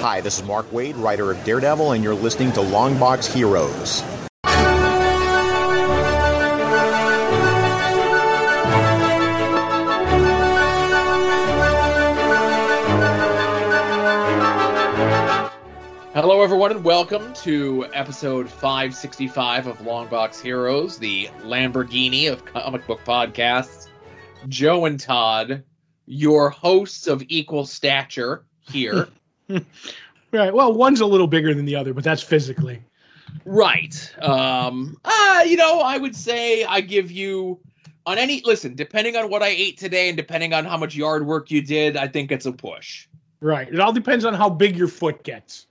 Hi, this is Mark Waid, writer of Daredevil, and you're listening to Longbox Heroes. Hello, everyone, and welcome to episode 565 of Longbox Heroes, the Lamborghini of comic book podcasts. Joe and Todd, your hosts of equal stature here. Right. Well, one's a little bigger than the other, but that's physically. right. Um, uh, you know, I would say I give you on any listen, depending on what I ate today and depending on how much yard work you did, I think it's a push. Right. It all depends on how big your foot gets.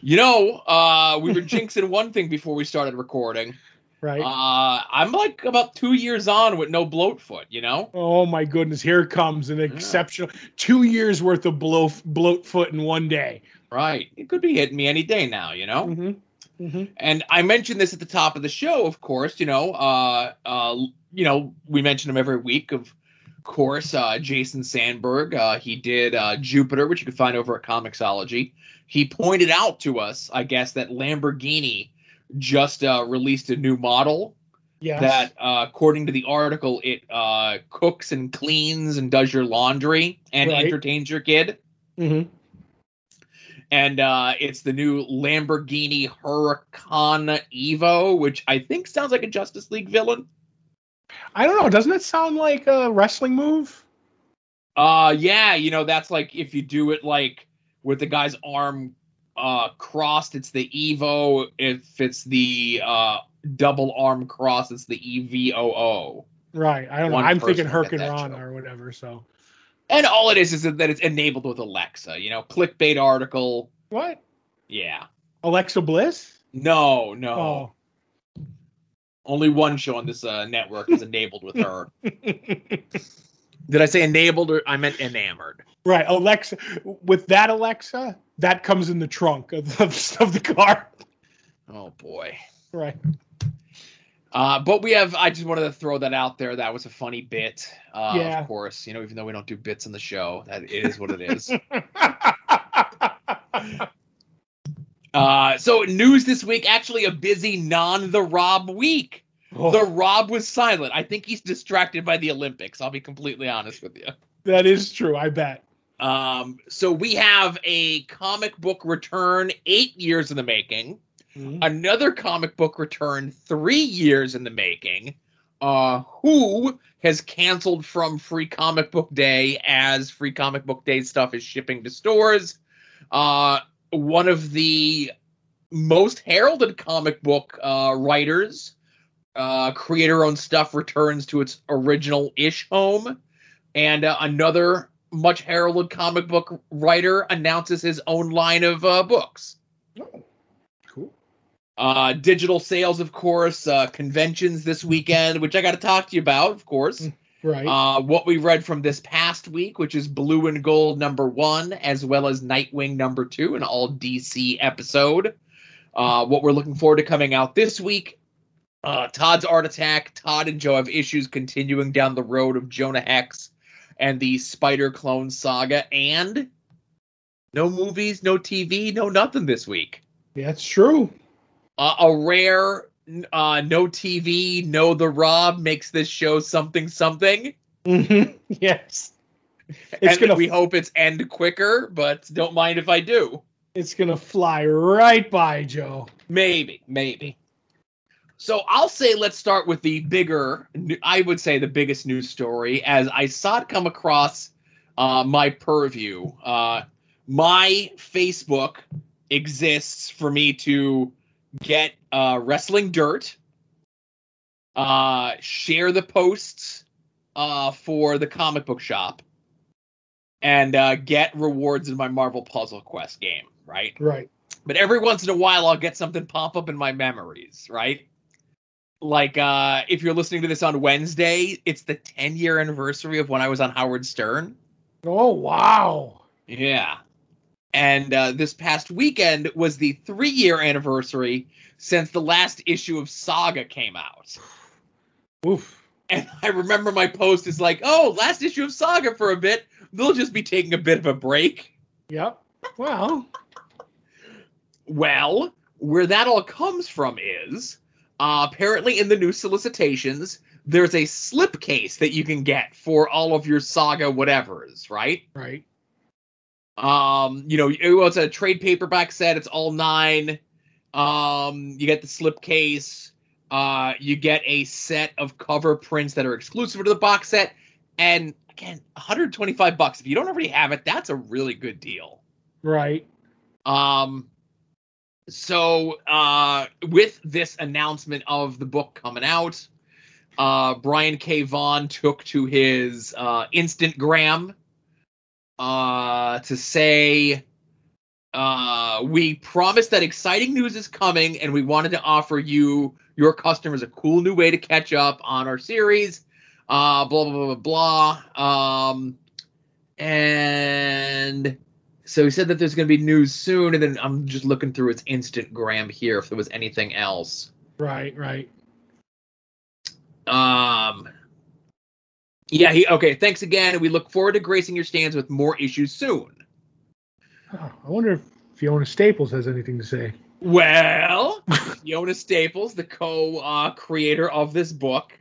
You know, uh, we were jinxing one thing before we started recording. Right. Uh, I'm like about two years on with no bloat foot, you know? oh my goodness! Here comes an exceptional two years worth of blow, bloat foot in one day. Right. It could be hitting me any day now, you know? Mm-hmm. Mm-hmm. And I mentioned this at the top of the show, of course, you know, uh, uh, you know, we mention him every week, of course, uh, Jason Sandberg. Uh, he did uh, Jupiter, which you can find over at Comixology. He pointed out to us, I guess, that Lamborghini just uh, released a new model Yes. that, uh, according to the article, it uh, cooks and cleans and does your laundry and Right. entertains your kid. Mm-hmm. and uh, it's the new Lamborghini Huracan Evo, which I think sounds like a Justice League villain. I don't know. Doesn't it sound like a wrestling move? Uh, yeah, you know that's like if you do it like with the guy's arm uh crossed, it's the Evo. If it's the uh double arm cross, it's the E EVOO. Right. I don't know. One I'm thinking will get Hurricanrana or whatever. So And all it is is that it's enabled with Alexa. You know, clickbait article. what? Yeah. Alexa Bliss? No, no. Oh. Only one show on this uh, network is enabled with her. Did I say enabled or I meant enamored? Right. Alexa. With that Alexa, that comes in the trunk of, of, of the car. Oh boy. Right. Uh, but we have. I just wanted to throw that out there. That was a funny bit. Uh, Yeah. Of course, you know, even though we don't do bits in the show, that it is what it is. uh, so news this week. Actually, a busy non the Rob week. Oh, The Rob was silent. I think he's distracted by the Olympics. I'll be completely honest with you. that is true. I bet. Um, so we have a comic book return eight years in the making. Mhm. another comic book return three years in the making uh who has canceled from free comic book day as free comic book day stuff is shipping to stores uh one of the most heralded comic book uh writers uh creator owned stuff returns to its original ish home and uh, another much heralded comic book writer announces his own line of uh, books Oh, cool. uh, digital sales, of course, uh, conventions this weekend, which I got to talk to you about, of course. Right. Uh, what we read from this past week, which is Blue and Gold number one, as well as Nightwing number two, an all DC episode. Uh, what we're looking forward to coming out this week. Uh, Todd's Art Attack. Todd and Joe have issues continuing down the road of Jonah Hex and the Spider Clone Saga, and no movies, no TV, no nothing this week That's true. uh, a rare uh, no TV, no the Rob makes this show something something. hmm Yes. It's and gonna we hope it's end quicker, but don't mind if I do. it's gonna fly right by Joe. Maybe, maybe. So I'll say let's start with the bigger, I would say the biggest news story, as I saw it come across uh, my purview. Uh, my Facebook exists for me to get uh, wrestling dirt, uh, share the posts uh, for the comic book shop, and uh, get rewards in my Marvel Puzzle Quest game, right? Right. but every once in a while I'll get something pop up in my memories, right? Like uh if you're listening to this on Wednesday, it's the 10 year anniversary of when I was on Howard Stern. Oh wow. Yeah. And uh, this past weekend was the three year anniversary since the last issue of Saga came out. Oof. And I remember my post is like, oh, last issue of Saga for a bit. They'll just be taking a bit of a break. Yep. Well, Well, where that all comes from is uh, apparently in the new solicitations, there's a slipcase that you can get for all of your saga whatevers, right? Right. Um, you know, it was a trade paperback set. It's all nine. Um, you get the slipcase. Uh, you get a set of cover prints that are exclusive to the box set, and again, 125 bucks. If you don't already have it, that's a really good deal. Right. Um, so uh, with this announcement of the book coming out, uh, Brian K. Vaughan took to his uh, Instagram uh, to say, uh, "We promise that exciting news is coming, and we wanted to offer you, your customers, a cool new way to catch up on our series." Uh, blah blah blah blah blah. Um, and so he said that there's going to be news soon, and then I'm just looking through its Instagram here if there was anything else. Right. Right. Um, yeah, he okay. Thanks again. and We look forward to gracing your stands with more issues soon. Oh, I wonder if Fiona Staples has anything to say. Well, Fiona Staples, the co-creator of this book,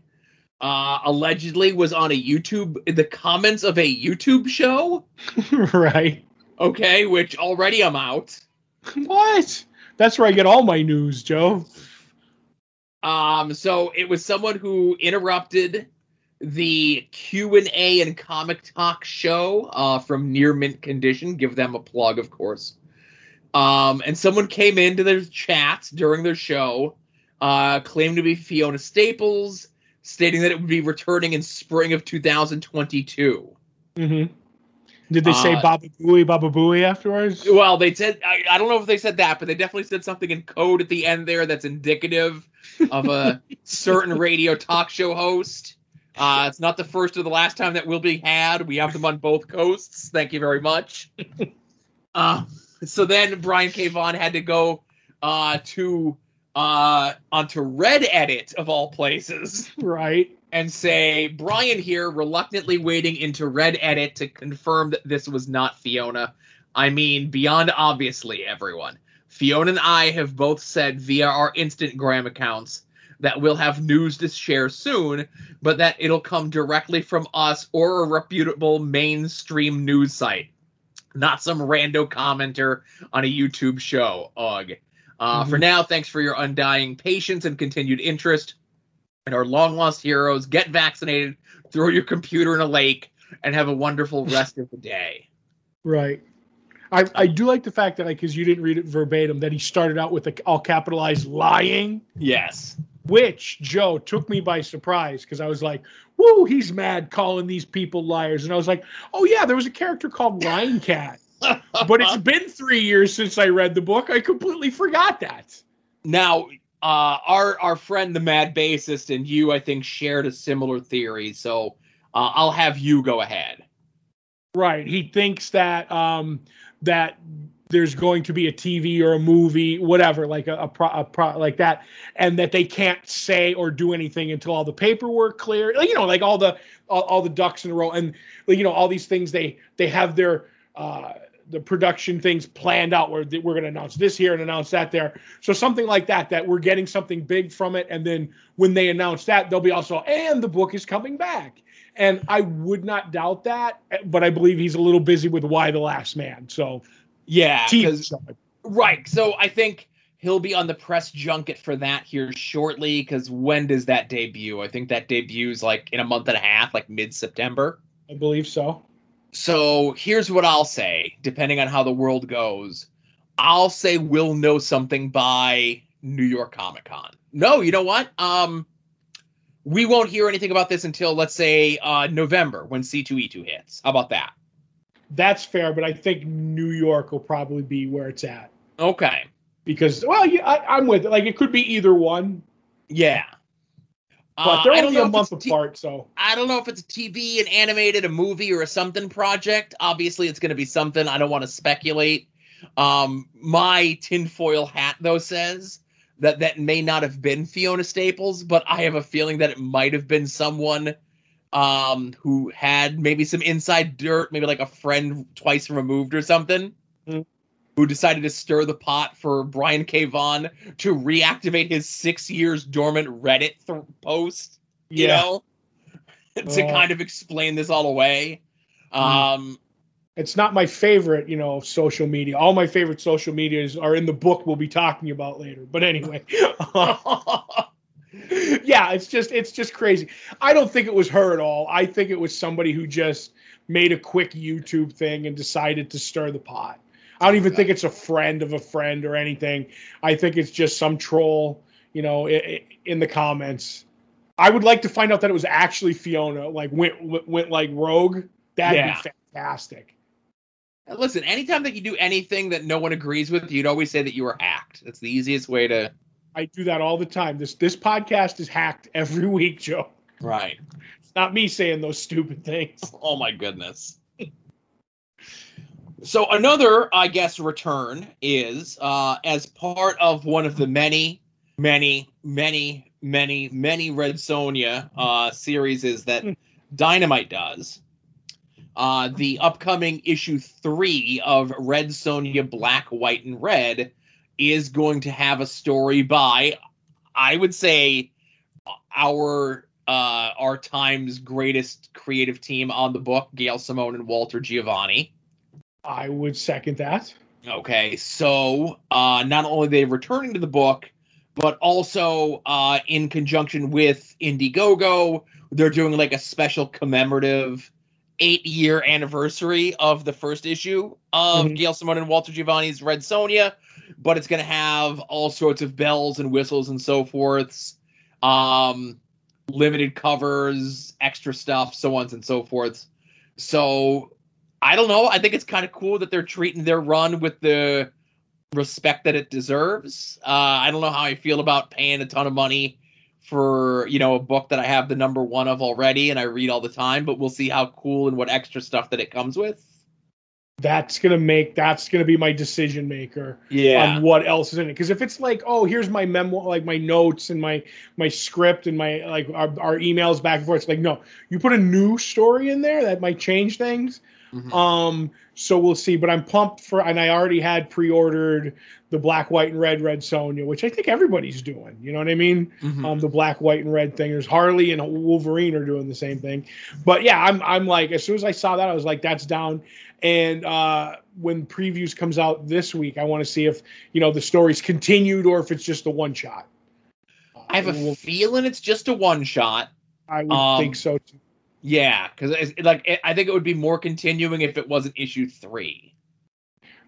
uh, allegedly was on a YouTube the comments of a YouTube show. right. Okay, which already I'm out. What? That's where I get all my news, Joe. Um, so it was someone who interrupted the Q and A and comic talk show uh, from Near Mint Condition. Give them a plug, of course. Um, and someone came into their chat during their show, uh, claimed to be Fiona Staples, stating that it would be returning in spring of 2022. Mm-hmm. Did they say Uh, Baba Booey, Baba Booey afterwards? Well, they said I, I don't know if they said that, but they definitely said something in code at the end there that's indicative of a certain radio talk show host. Uh, it's not the first or the last time that will be had. We have them on both coasts. Thank you very much. Uh, so then Brian K. Vaughan had to go uh, to uh, onto Reddit of all places Right. And say Brian here reluctantly wading into Reddit to confirm that this was not Fiona. I mean, beyond obviously, everyone. Fiona and I have both said via our Instagram accounts that we'll have news to share soon, but that it'll come directly from us or a reputable mainstream news site, not some rando commenter on a YouTube show. Ugh. Uh, For Mhm. now, thanks for your undying patience and continued interest and our long lost heroes. Get vaccinated, throw your computer in a lake, and have a wonderful rest of the day. Right. I, I do like the fact that, like, because you didn't read it verbatim, that he started out with a, all capitalized lying, Yes. which Joe took me by surprise because I was like, "Woo, he's mad calling these people liars," and I was like, "Oh yeah, there was a character called Lying Cat." But it's been three years since I read the book. I completely forgot that. now, uh, our our friend the Mad Bassist and you, I think, shared a similar theory. So uh, I'll have you go ahead. Right. He thinks that um that there's going to be a TV or a movie, whatever, like a, a, pro, a pro, like that, and that they can't say or do anything until all the paperwork clear. Like, you know, like all the all, all the ducks in a row, and you know all these things. They they have their uh the production things planned out where we're going to announce this here and announce that there. So something like that, that we're getting something big from it, and then when they announce that, they'll be also and the book is coming back. And I would not doubt that, eh, but I believe he's a little busy with Y: The Last Man. So, Yeah, TV 'cause- show. right. So I think he'll be on the press junket for that here shortly. Because when does that debut? I think that debuts like in a month and a half, like mid September. I believe so. So here's what I'll say, depending on how the world goes. I'll say we'll know something by New York Comic Con. No, you know what? Um, we won't hear anything about this until let's say uh, November when C2E2 hits. How about that? That's fair, but I think New York will probably be where it's at Okay. because, well, yeah, I, I'm with it. Like it could be either one, Yeah. But Uh, they're don't only a month T- apart. So, I don't know if it's a TV, an animated, a movie, or a something project. Obviously, it's going to be something. I don't want to speculate. Um, my tinfoil hat, though, says that that may not have been Fiona Staples, but I have a feeling that it might have been someone um, who had maybe some inside dirt, maybe like a friend twice removed or something. Mhm. Who decided to stir the pot for Brian K. Vaughan to reactivate his six years dormant Reddit th- post. You Yeah. know, to Uh. kind of explain this all away. Hmm. Um, It's not my favorite, you know, social media. All my favorite social medias are in the book we'll be talking about later. But anyway. yeah, it's just it's just crazy. I don't think it was her at all. I think it was somebody who just made a quick YouTube thing and decided to stir the pot. I don't even think it's a friend of a friend or anything. I think it's just some troll, you know, in the comments. I would like to find out that it was actually Fiona, like went went, went like rogue. That'd Yeah. be fantastic. listen, anytime that you do anything that no one agrees with, you'd always say that you were hacked. That's the easiest way to. I do that all the time. This this podcast is hacked every week, Joe. Right. It's not me saying those stupid things. Oh my goodness. So another, I guess, return is uh, as part of one of the many, many, many, many, many Red Sonja uh, series is that Dynamite does. Uh, the upcoming issue three of Red Sonja Black, White, and Red is going to have a story by, I would say, our uh, our time's greatest creative team on the book, Gail Simone and Walter Geovani. I would second that. Okay, so uh, not only are they returning to the book, but also uh, in conjunction with Indiegogo, they're doing like a special commemorative eight year anniversary of the first issue of Mhm. Gail Simone and Walter Geovani's Red Sonja, but it's going to have all sorts of bells and whistles and so forths, um, limited covers, extra stuff, so on and so forth. So I don't know. I think it's kind of cool that they're treating their run with the respect that it deserves. Uh, I don't know how I feel about paying a ton of money for you know a book that I have the number one of already and I read all the time, but we'll see how cool and what extra stuff that it comes with. That's gonna make that's gonna be my decision maker Yeah, on what else is in it. Because if it's like, oh, here's my memoir, like my notes and my my script and my like our, our emails back and forth. It's like, no, you put a new story in there that might change things. Mhm. Um, so we'll see. But I'm pumped for, and I already had pre-ordered the black, white, and red Red Sonja, which I think everybody's doing. You know what I mean? Mhm. um, the black, white, and red thing. There's Harley and Wolverine are doing the same thing. But yeah, I'm I'm like as soon as I saw that, I was like, that's down. And uh, when previews comes out this week, I want to see if you know the story's continued or if it's just a one shot. I have a feeling it's just a one shot. I would um, think so too. Yeah, because like it, I think it would be more continuing if it wasn't issue three.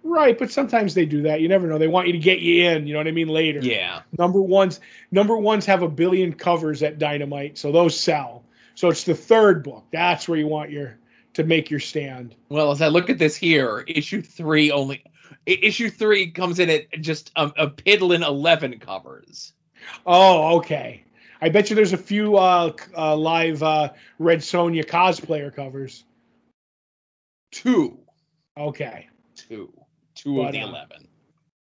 Right, but sometimes they do that. You never know. They want you to get you in. You know what I mean? Later. Yeah, Number ones, number ones have a billion covers at Dynamite, so those sell. So it's the third book. That's where you want your to make your stand. Well, as I look at this here, issue three only issue three comes in at just a, a piddling eleven covers. Oh, okay. I bet you there's a few uh, uh, live uh, Red Sonja cosplayer covers. Two, Okay, two, two of But, the uh, eleven.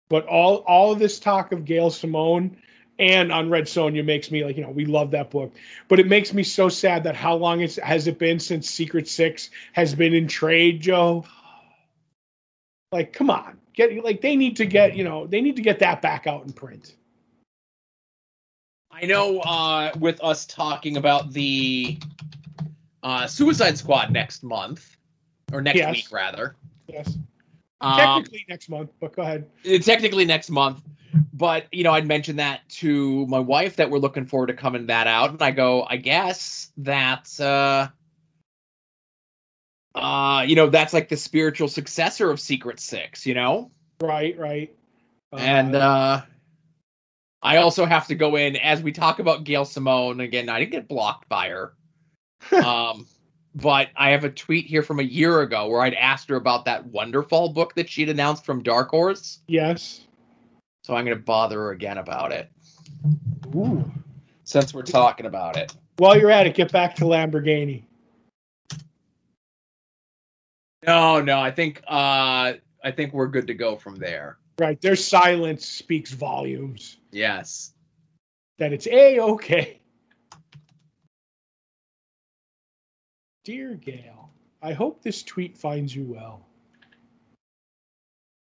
but all all of this talk of Gail Simone and on Red Sonja makes me like you know we love that book, but it makes me so sad that how long it's, has it been since Secret Six has been in trade, Joe? Like, come on, get like they need to get you know they need to get that back out in print. I know uh, with us talking about the uh, Suicide Squad next month or next Yes. week rather. Yes, Um, technically next month, but go ahead. Uh, technically next month but you know i'd mentioned that to my wife that we're looking forward to coming that out and i go i guess that uh uh you know that's like the spiritual successor of secret six you know Right, right. and uh i also have to go in as we talk about gail simone again i didn't get blocked by her um but i have a tweet here from a year ago where i'd asked her about that wonderfall book that she'd announced from dark horse yes. so i'm going to bother her again about it Ooh. since we're talking about it. While you're at it, get back to Lamborghini. No, no, I think uh I think we're good to go from there. Right, their silence speaks volumes. Yes. That it's a okay. Dear Gail, I hope this tweet finds you well.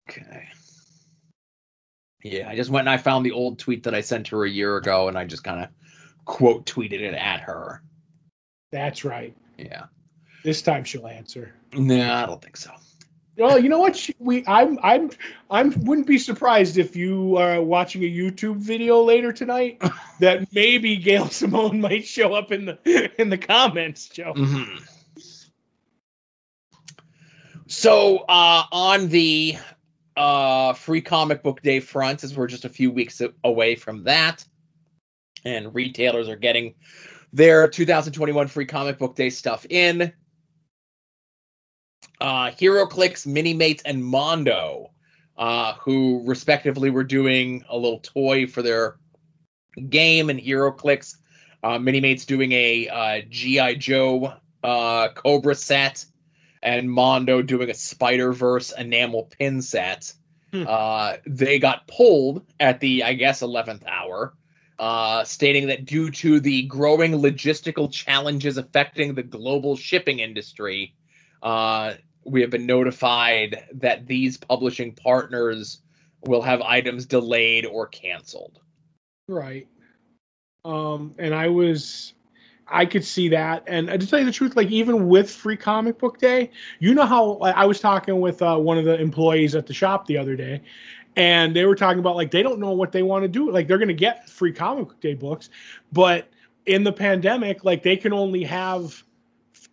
Okay. Yeah, I just went and I found the old tweet that I sent her a year ago, and I just kind of quote tweeted it at her. That's right. Yeah. This time she'll answer. No, I don't think so. Well, you know what? We, I'm, I'm, I'm. Wouldn't be surprised if you are watching a YouTube video later tonight that maybe Gail Simone might show up in the in the comments, Joe. Mm-hmm. So uh, on the uh, free comic book day front, as we're just a few weeks away from that, and retailers are getting their 2021 free comic book day stuff in. Uh, HeroClix, Minimates, and Mondo, uh, who respectively were doing a little toy for their game, and HeroClix, uh, Minimates doing a uh, GI Joe uh, Cobra set, and Mondo doing a Spider Verse enamel pin set. Hmm. Uh, they got pulled at the, I guess, 11th hour, uh, stating that due to the growing logistical challenges affecting the global shipping industry, uh, we have been notified that these publishing partners will have items delayed or canceled. Right. Um, and I was, I could see that. And to tell you the truth, like even with Free Comic Book Day, you know how I was talking with uh, one of the employees at the shop the other day, and they were talking about like they don't know what they want to do. Like they're going to get Free Comic Book Day books, but in the pandemic, like they can only have,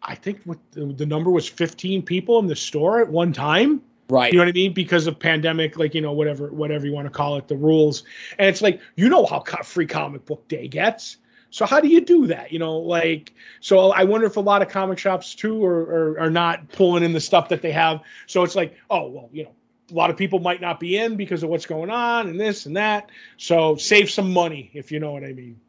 I think what the, the number was 15 people in the store at one time. Right. You know what I mean? Because of pandemic, like you know, whatever, whatever you want to call it, the rules. And it's like you know how co- free comic book day gets. So how do you do that? You know, like so. I wonder if a lot of comic shops too are, are are not pulling in the stuff that they have. So it's like, oh well, you know, a lot of people might not be in because of what's going on and this and that. So save some money if you know what I mean.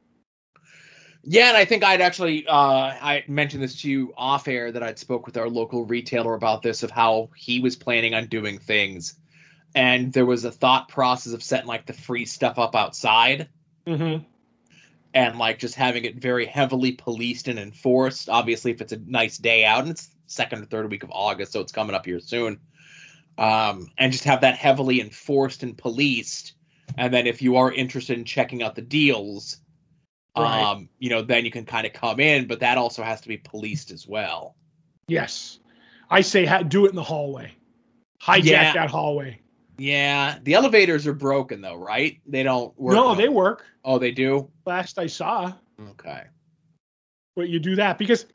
Yeah, and I think I'd actually uh, I mentioned this to you off air that I'd spoke with our local retailer about this of how he was planning on doing things, and there was a thought process of setting like the free stuff up outside Mm-hmm. and like just having it very heavily policed and enforced. Obviously, if it's a nice day out and it's second or third week of August, so it's coming up here soon, um, and just have that heavily enforced and policed. And then if you are interested in checking out the deals, Right. um, you know, then you can kind of come in, but that also has to be policed as well. Yes, I say ha- do it in the hallway. Hijack Yeah. that hallway. Yeah, the elevators are broken though, right? They don't work. no, they work. Oh, they do. Last I saw. Okay. but you do that because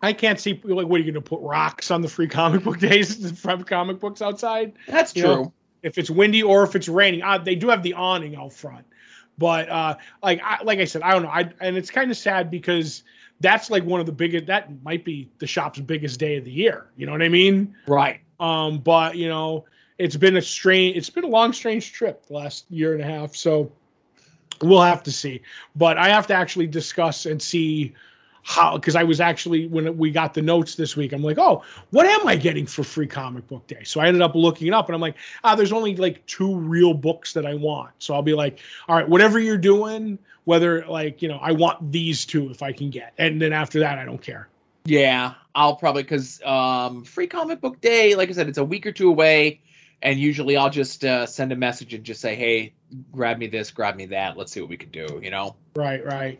I can't see like what are you going to put rocks on the free comic book days from comic books outside That's You true. know, if it's windy or if it's raining. Uh, they do have the awning out front, but uh, like I, like I said, I don't know. I and it's kind of sad because that's like one of the biggest. That might be the shop's biggest day of the year. You know what I mean? Right. Um, but you know, it's been a strange. It's been a long, strange trip the last year and a half. So we'll have to see. But I have to actually discuss and see how because I was actually when we got the notes this week, I'm like, oh, what am I getting for free comic book day? So I ended up looking it up and I'm like, ah, there's only like two real books that I want. So I'll be like, all right, whatever you're doing, whether like, you know, I want these two if I can get. And then after that, I don't care. Yeah, I'll probably because um, free comic book day, like I said, it's a week or two away, and usually I'll just uh, send a message and just say, "Hey, grab me this, grab me that. Let's see what we can do." You know. Right, right.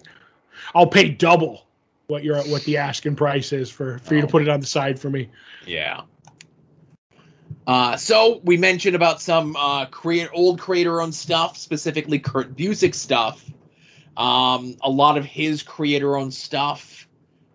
I'll pay double what your what the asking price is for for you to Oh. put it on the side for me. Yeah. Uh, so we mentioned about some uh, create old creator-owned stuff, specifically Kurt Busiek stuff. Um, a lot of his creator-owned stuff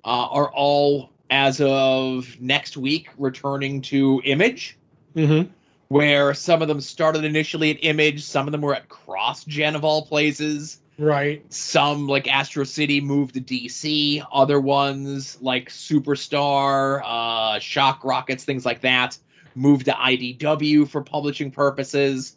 uh, are all, as of next week, returning to Image. Mm-hmm. Where some of them started initially at Image, some of them were at CrossGen of all places. Right. Some like Astro City moved to DC. Other ones like Superstar, uh, Shock Rockets, things like that, moved to IDW for publishing purposes.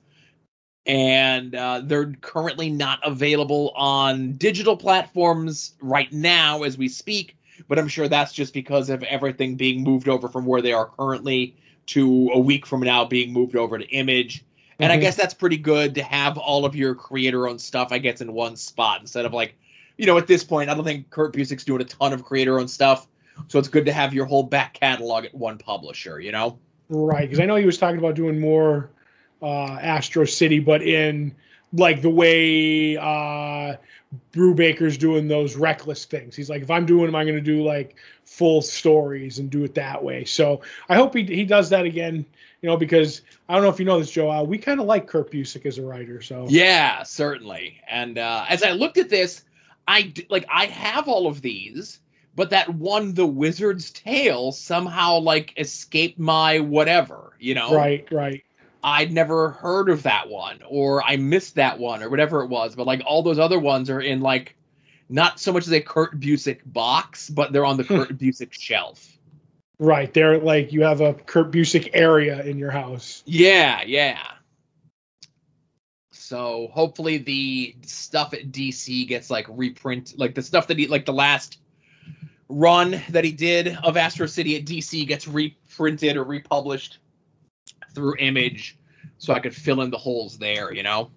And uh, they're currently not available on digital platforms right now as we speak. But I'm sure that's just because of everything being moved over from where they are currently to a week from now being moved over to Image. And I Mhm. guess that's pretty good to have all of your creator owned stuff, I guess, in one spot instead of like, you know, at this point, I don't think Kurt Busiek's doing a ton of creator owned stuff. So it's good to have your whole back catalog at one publisher, you know? Right. Because I know he was talking about doing more uh, Astro City, but in like the way uh, Brubaker's doing those reckless things. He's like, if I'm doing them, I'm going to do like full stories and do it that way. So I hope he he does that again. You know, because I don't know if you know this, Joe. Uh, we kind of like Kurt Busiek as a writer. So Yeah, certainly. And uh, as I looked at this, I d- like I have all of these, but that one, The Wizard's Tale, somehow like escaped my whatever. You know, right, right. I'd never heard of that one, or I missed that one, or whatever it was. But like all those other ones are in like not so much as a Kurt Busiek box, but they're on the Kurt Busiek shelf. Right. They're like you have a Kurt Busiek area in your house. Yeah, yeah. So hopefully the stuff at DC gets like reprint, like the stuff that he like the last run that he did of Astro City at DC gets reprinted or republished through Image, so I could fill in the holes there. You know.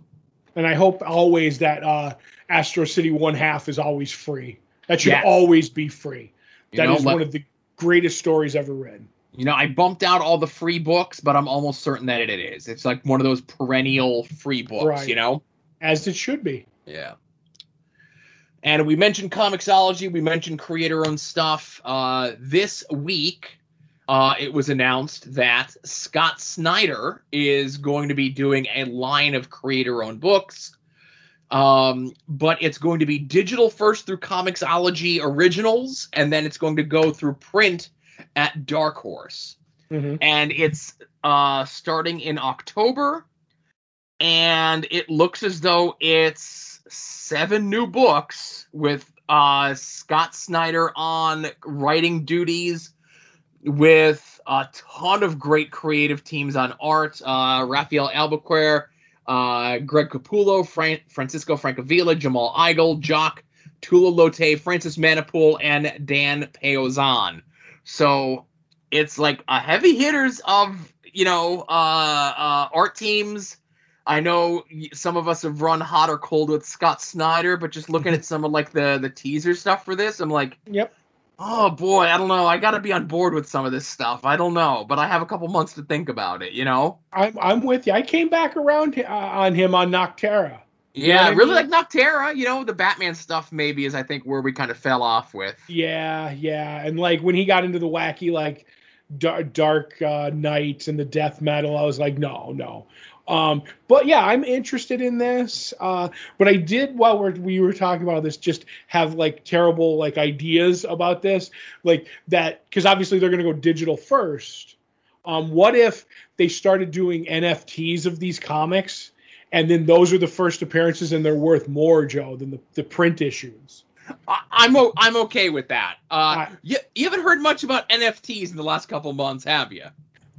And I hope always that uh, Astro City one half is always free. That should Yes. always be free. You That is know, like- one of the greatest stories ever read. You know, I bumped out all the free books, but I'm almost certain that it is. It's like one of those perennial free books, Right. you know? As it should be. Yeah. And we mentioned Comixology, we mentioned creator owned stuff. Uh, this week, uh, it was announced that Scott Snyder is going to be doing a line of creator owned books. Um, but it's going to be digital first through Comixology Originals, and then it's going to go through print at Dark Horse Mhm. and it's uh starting in October and it looks as though it's seven new books with uh Scott Snyder on writing duties with a ton of great creative teams on art uh Rafael Albuquerque uh Greg Capullo Fran- Francesco Francavilla Jamal Igle Jock Tula Lotay Francis Manapul and Dan Panosian so it's like a heavy hitters of you know uh, uh, art teams. I know some of us have run hot or cold with Scott Snyder, but just looking at some of like the the teaser stuff for this, I'm like, Yep. Oh boy, I don't know. I got to be on board with some of this stuff. I don't know, but I have a couple months to think about it. You know? I'm I'm with you. I came back around uh, on him on Nocterra. You Yeah, I really mean? like Nocterra. You know, the Batman stuff maybe is I think where we kind of fell off with. Yeah, yeah, and like when he got into the wacky like dark, dark uh, night and the death metal, I was like, no, no. Um, but yeah, I'm interested in this. Uh, but I did while we're, we were talking about this, just have like terrible like ideas about this, like that because obviously they're going to go digital first. Um, what if they started doing NFTs of these comics, and then those are the first appearances, and they're worth more, Joe, than the, the print issues? I'm o- I'm okay with that. Uh, I- you, you haven't heard much about NFTs in the last couple months, have you?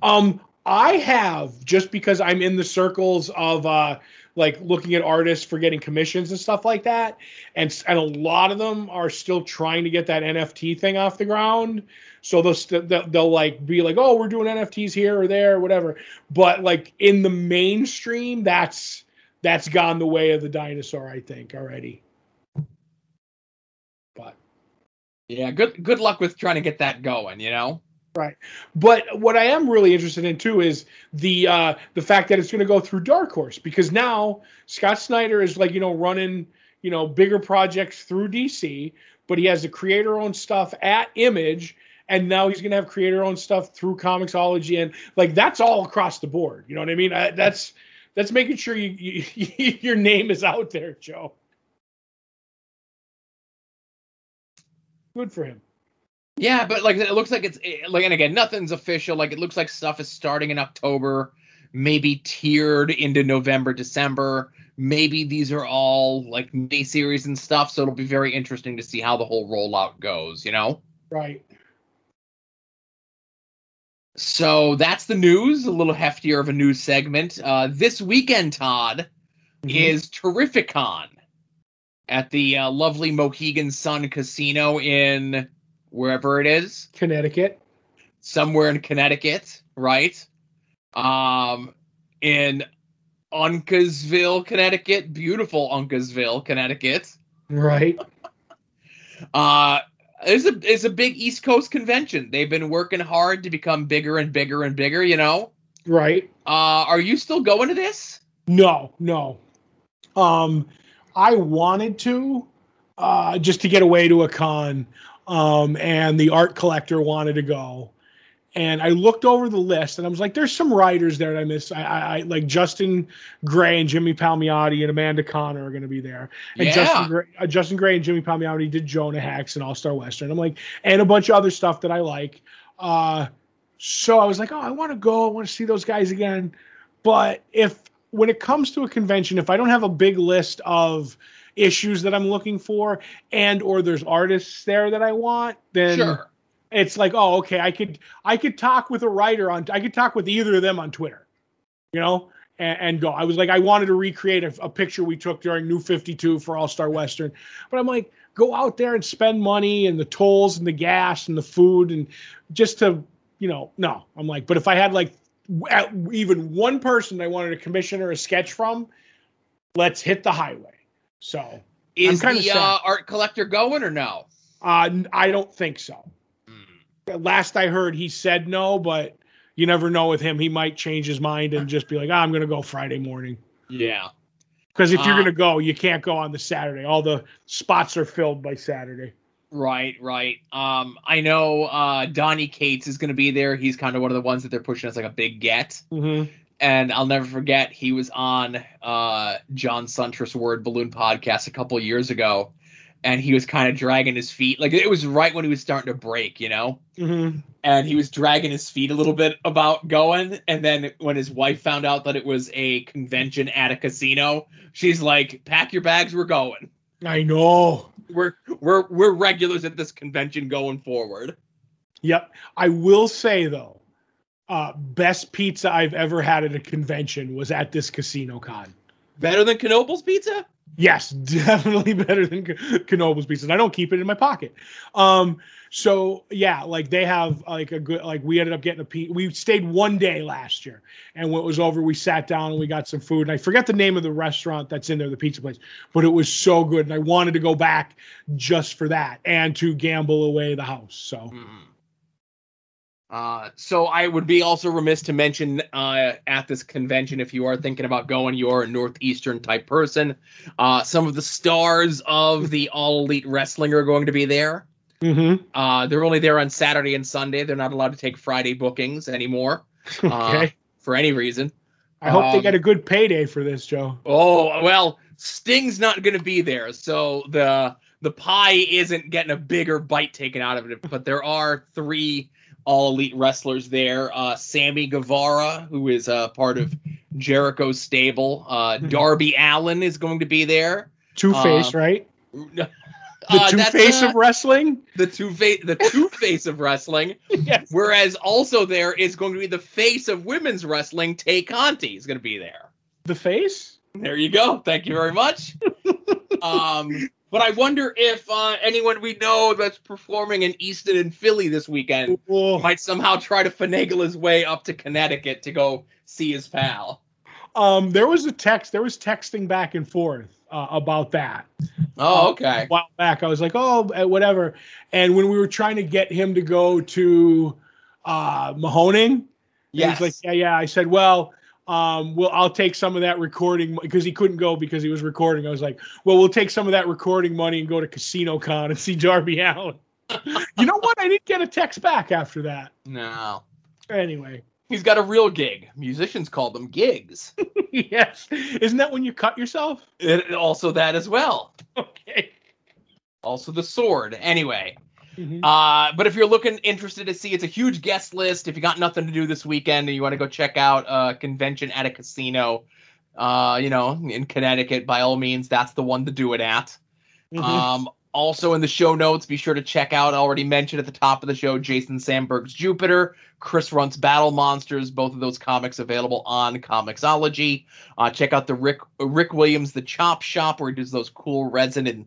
Um, I have just because I'm in the circles of uh, like looking at artists for getting commissions and stuff like that, and and a lot of them are still trying to get that NFT thing off the ground. So they'll st- they'll, they'll like be like, oh, we're doing NFTs here or there or whatever. But like in the mainstream, that's that's gone the way of the dinosaur, I think already. But Yeah, good good luck with trying to get that going. You know. But what I am really interested in too is the uh, the fact that it's going to go through Dark Horse because now Scott Snyder is like you know running you know bigger projects through DC, but he has the creator owned stuff at Image, and now he's going to have creator owned stuff through Comixology, and like that's all across the board. You know what I mean? I, that's that's making sure you, you your name is out there, Joe. Good for him. Yeah, but like it looks like it's eh, like, and again, nothing's official. Like it looks like stuff is starting in October, maybe tiered into November, December. Maybe these are all like mini series and stuff. So it'll be very interesting to see how the whole rollout goes. You know. Right. So that's the news. A little heftier of a news segment. Uh, this weekend, Todd Mhm. is Terrificon at the uh, lovely Mohegan Sun Casino in wherever it is. Connecticut. somewhere in Connecticut, right? Um, in Uncasville, Connecticut, beautiful Uncasville, Connecticut. Right. Uh, it's a it's a big East Coast convention. They've been working hard to become bigger and bigger and bigger. You know, Right. Uh, are you still going to this? No, no. Um, I wanted to, uh, just to get away to a con. Um, and the art collector wanted to go. And I looked over the list and I was like, there's some writers there that I miss. I, I, I like Justin Gray and Jimmy Palmiotti and Amanda Conner are going to be there. And Yeah. Justin Gray, uh, Justin Gray and Jimmy Palmiotti did Jonah Hex and All Star Western. I'm like, and a bunch of other stuff that I like. Uh, so I was like, oh, I want to go. I want to see those guys again. But if when it comes to a convention, if I don't have a big list of issues that I'm looking for and or there's artists there that I want, then Sure. it's like, oh, okay, I could I could talk with a writer on I could talk with either of them on Twitter, you know, and, and go. I was like, I wanted to recreate a, a picture we took during New 52 for All Star Western, but I'm like, go out there and spend money and the tolls and the gas and the food and just to, you know, no. I'm like, but if I had like even one person I wanted to commission or a sketch from, let's hit the highway. So Is the uh, art collector going or no? uh, I don't think so. last I heard, he said no, but you never know with him. He might change his mind and just be like, ah, I'm going to go Friday morning. Yeah. Because if you're Uh, going to go, you can't go on the Saturday. All the spots are filled by Saturday. Right, right. Um, I know uh, Donny Cates is going to be there. He's kind of one of the ones that they're pushing as like a big get. Mm-hmm. And I'll never forget he was on uh, John Siuntres Word Balloon podcast a couple years ago, and he was kind of dragging his feet. Like it was right when he was starting to break, you know. Mm-hmm. And he was dragging his feet a little bit about going. And then when his wife found out that it was a convention at a casino, she's like, "Pack your bags, we're going. I know. We're we're we're regulars at this convention going forward." Yep. I will say though, uh, best pizza I've ever had at a convention was at this casino con. Better than Knoebel's pizza? Yes, definitely better than Knoebel's pizza. And I don't keep it in my pocket. Um, so yeah, like they have like a good like we ended up getting a pizza. We stayed one day last year, and when it was over, we sat down and we got some food. And I forget the name of the restaurant that's in there, the pizza place, but it was so good, and I wanted to go back just for that and to gamble away the house. So Mm-hmm. Uh, so I would be also remiss to mention uh, at this convention, if you are thinking about going, you're a northeastern type person. Uh, some of the stars of the All Elite Wrestling are going to be there. Mhm. Uh, they're only there on Saturday and Sunday. They're not allowed to take Friday bookings anymore uh, okay, for any reason. I hope they um, get a good payday for this, Joe. Oh well, Sting's not going to be there, so the the pie isn't getting a bigger bite taken out of it. But there are three all elite wrestlers there. Uh, Sammy Guevara, who is uh, part of Jericho's stable. Uh, Darby Allin is going to be there. Two Face, right? The The Two Face of wrestling. the two face the two face of wrestling. yes. Whereas also there is going to be the face of women's wrestling. Tay Conti is going to be there. The Face. There you go. Thank you very much. um, but I wonder if uh, anyone we know that's performing in Easton and Philly this weekend Oh. might somehow try to finagle his way up to Connecticut to go see his pal. Um, there was a text. There was texting back and forth uh, about that Oh, okay. a while back. I was like, oh, eh, whatever. And when we were trying to get him to go to uh, Mahoning, he was like, yeah, yeah. I said, well, um, well, I'll take some of that recording because he couldn't go because he was recording. I was like, well, we'll take some of that recording money and go to Casino Con and see Darby Allin. you know what? I didn't get a text back after that. no. Anyway, He's got a real gig. Musicians call them gigs. yes. Isn't that when you cut yourself? It, also that as well. Okay. Also the sword. Anyway. Mhm. Uh, but if you're looking interested to see, it's a huge guest list. If you got nothing to do this weekend and you want to go check out a convention at a casino, uh, you know, in Connecticut, by all means, that's the one to do it at. Mhm. Um, also in the show notes, be sure to check out. Already mentioned at the top of the show, Jason Sandberg's Jupiter, Chris Runt's Battle Monsters. Both of those comics available on Comixology. Uh, check out the Rick Rick Williams The Chop Shop, where he does those cool resin and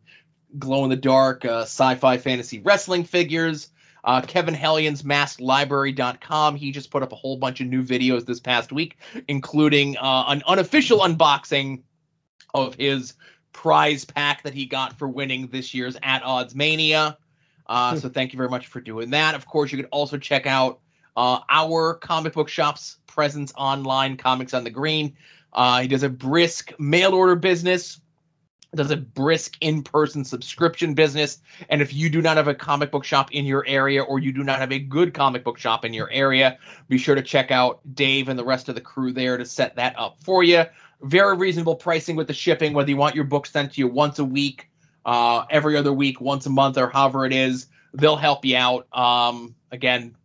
glow in the dark uh, sci-fi fantasy wrestling figures. Uh, Kevin Hellion's MaskLibrary.com. He just put up a whole bunch of new videos this past week, including uh, an unofficial unboxing of his prize pack that he got for winning this year's At Odds Mania. Uh, so thank you very much for doing that. Of course, you could also check out uh, our comic book shop's presence online, Comics on the Green. Uh, he does a brisk mail order business, does a brisk in person subscription business. And if you do not have a comic book shop in your area or you do not have a good comic book shop in your area, be sure to check out Dave and the rest of the crew there to set that up for you. Very reasonable pricing with the shipping, whether you want your book sent to you once a week, uh, every other week, once a month, or however it is. They'll help you out. Um, again,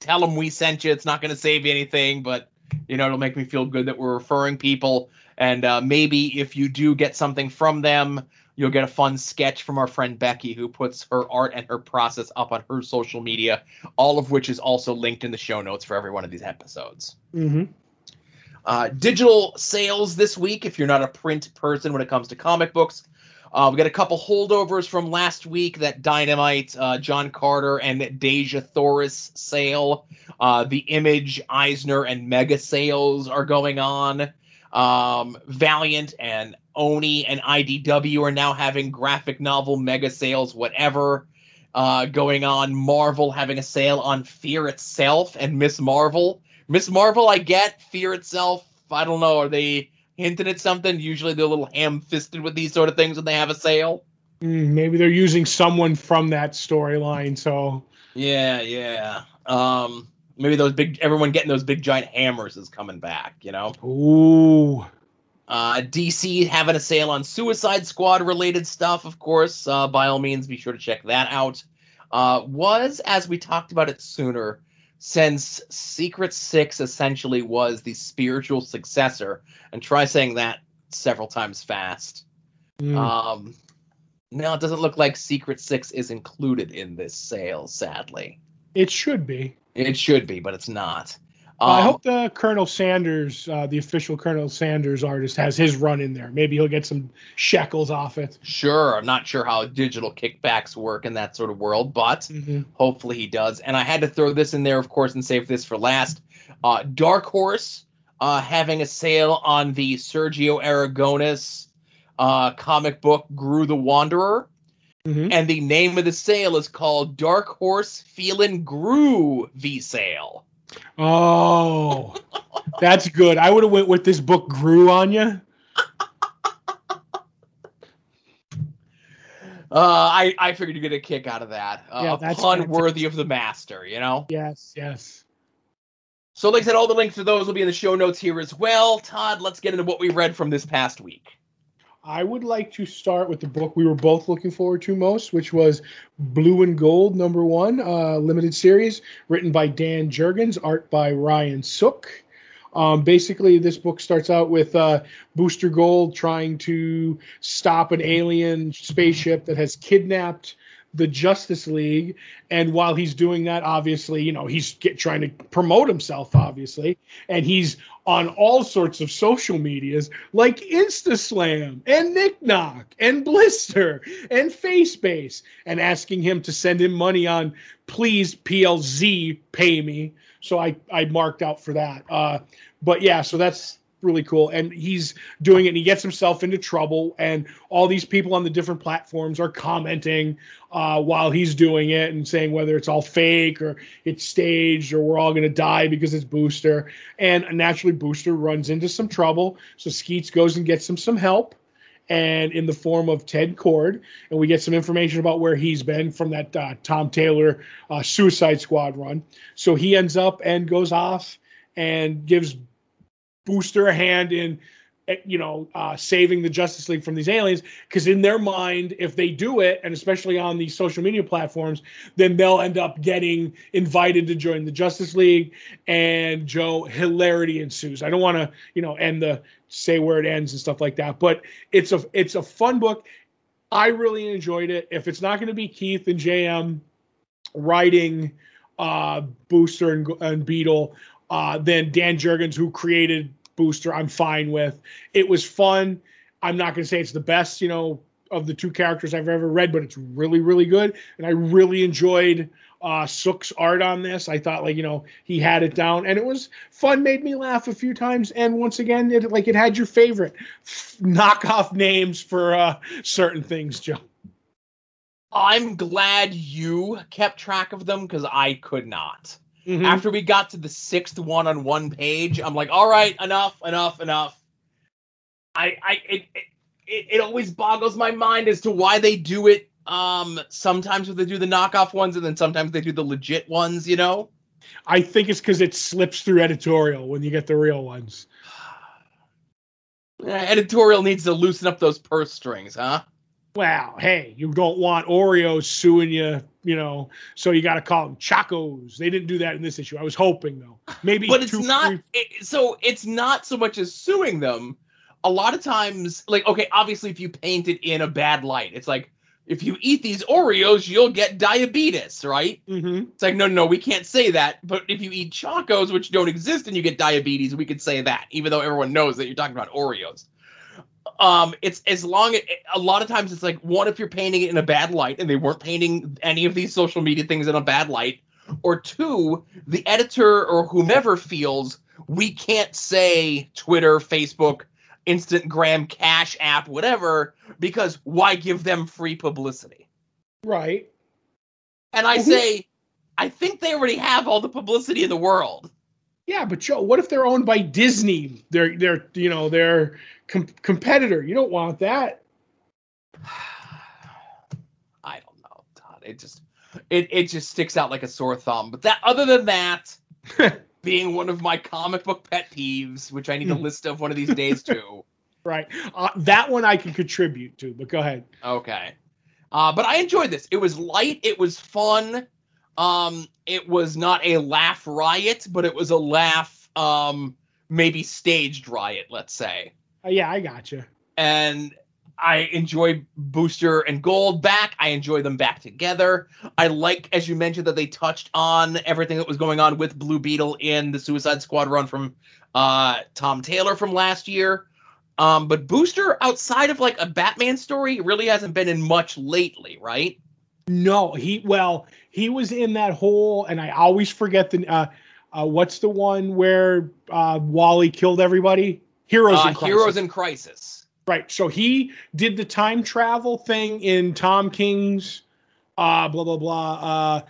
tell them we sent you. It's not going to save you anything, but you know it'll make me feel good that we're referring people. And uh, maybe if you do get something from them, you'll get a fun sketch from our friend Becky, who puts her art and her process up on her social media, all of which is also linked in the show notes for every one of these episodes. Mm-hmm. Uh, digital sales this week, if you're not a print person when it comes to comic books. Uh, we got a couple holdovers from last week that Dynamite, uh, John Carter, and Dejah Thoris sale. Uh, the Image, Eisner, and Mega sales are going on. Um, Valiant and Oni and IDW are now having graphic novel mega sales, whatever, uh, going on. Marvel having a sale on Fear itself and Miss Marvel. Miss Marvel, I get. Fear itself, I don't know. Are they hinting at something? Usually they're a little ham fisted with these sort of things when they have a sale. Mm, maybe they're using someone from that storyline. So Yeah, yeah. Um, maybe those big, everyone getting those big giant hammers is coming back, you know? ooh, Uh, DC having a sale on Suicide Squad related stuff, of course. Uh, by all means, be sure to check that out. Uh, was, as we talked about it sooner, since Secret Six essentially was the spiritual successor, and try saying that several times fast. Mm. Um, no, it doesn't look like Secret Six is included in this sale, sadly. it should be. It should be, but it's not. Uh, I Um, hope the Colonel Sanders, uh, the official Colonel Sanders artist, has his run in there. Maybe he'll get some shekels off it. Sure, I'm not sure how digital kickbacks work in that sort of world, but Mm-hmm. hopefully he does. And I had to throw this in there, of course, and save this for last. Uh, Dark Horse uh, having a sale on the Sergio Aragonés uh, comic book Groo the Wanderer, Mm-hmm. and the name of the sale is called Dark Horse Feelin' Gru V Sale. Oh, that's good. I would have went with this book grew on you. Uh, I I figured you'd get a kick out of that. Uh, Yeah, a that's pun worthy of the master, you know. Yes, yes. So, like I said, all the links to those will be in the show notes here as well. Todd, let's get into what we read from this past week. I would like to start with the book we were both looking forward to most, which was Blue and Gold, number one, uh, limited series, written by Dan Jurgens, art by Ryan Sook. Um, basically, this book starts out with uh, Booster Gold trying to stop an alien spaceship that has kidnapped the Justice League. And while he's doing that, obviously, you know, he's get, trying to promote himself, obviously. And he's on all sorts of social medias like InstaSlam and Knock and Blister and Facebase and asking him to send him money on please PLZ pay me. So I, I marked out for that. Uh, but yeah, so that's really cool. And he's doing it and he gets himself into trouble. And all these people on the different platforms are commenting uh, while he's doing it and saying whether it's all fake or it's staged or we're all going to die because it's Booster. And naturally, Booster runs into some trouble. So Skeets goes and gets him some help. And in the form of Ted Kord, and we get some information about where he's been from that uh, Tom Taylor uh, Suicide Squad run. So he ends up and goes off and gives Booster a hand in, eh, you know, uh, saving the Justice League from these aliens. Because in their mind, if they do it, and especially on these social media platforms, then they'll end up getting invited to join the Justice League. And Joe, hilarity ensues. I don't want to, you know, end the say where it ends and stuff like that, but it's a it's a fun book. I really enjoyed it. If it's not going to be Keith and JM writing uh, Booster and, and Beetle, uh, then Dan Jurgens, who created Booster, I'm fine with. It was fun. I'm not going to say it's the best, you know, of the two characters I've ever read, but it's really, really good. And I really enjoyed uh, Sook's art on this. I thought, like, you know, he had it down, and it was fun. Made me laugh a few times, and once again, it like it had your favorite knockoff names for uh, certain things, Joe. I'm glad you kept track of them because I could not. Mhm. After we got to the sixth one on one page, I'm like, all right, enough, enough, enough. I, I, it, it, it, always boggles my mind as to why they do it. Um, sometimes when they do the knockoff ones, and then sometimes they do the legit ones. You know. I think it's because it slips through editorial when you get the real ones. Editorial needs to loosen up those purse strings, huh? Well, hey, you don't want Oreos suing you, you know, so you got to call them Chacos. They didn't do that in this issue. I was hoping though. Maybe, but it's two, not three- it, so it's not so much as suing them a lot of times like okay obviously if you paint it in a bad light it's like if you eat these oreos you'll get diabetes right Mhm. it's like no no no we can't say that but if you eat chocos which don't exist and you get diabetes we could say that even though everyone knows that you're talking about oreos um it's as long a lot of times it's like one if you're painting it in a bad light and they weren't painting any of these social media things in a bad light or two the editor or whomever feels we can't say twitter facebook instagram cash app whatever because why give them free publicity Right. and i say i think they already have all the publicity in the world Yeah, but Joe, what if they're owned by Disney? They're they're you know their com- competitor. You don't want that. I don't know, Todd. It just it it just sticks out like a sore thumb. But that other than that, being one of my comic book pet peeves, which I need a Mm. list of one of these days too. Right. Uh, that one I can contribute to, but go ahead. Okay. Uh, but I enjoyed this. It was light. It was fun. Um, it was not a laugh riot, but it was a laugh, um, maybe staged riot, let's say. Uh, yeah, I got you. and I enjoy Booster and Gold back. I enjoy them back together. I like, as you mentioned, that they touched on everything that was going on with Blue Beetle in the Suicide Squad run from uh, Tom Taylor from last year. Um, but Booster, outside of like a Batman story, really hasn't been in much lately, right? No, he well, he was in that whole, and I always forget the uh, uh, what's the one where uh, Wally killed everybody? Heroes Uh, in Crisis. Heroes in Crisis. Right. So he did the time travel thing in Tom King's uh blah blah blah uh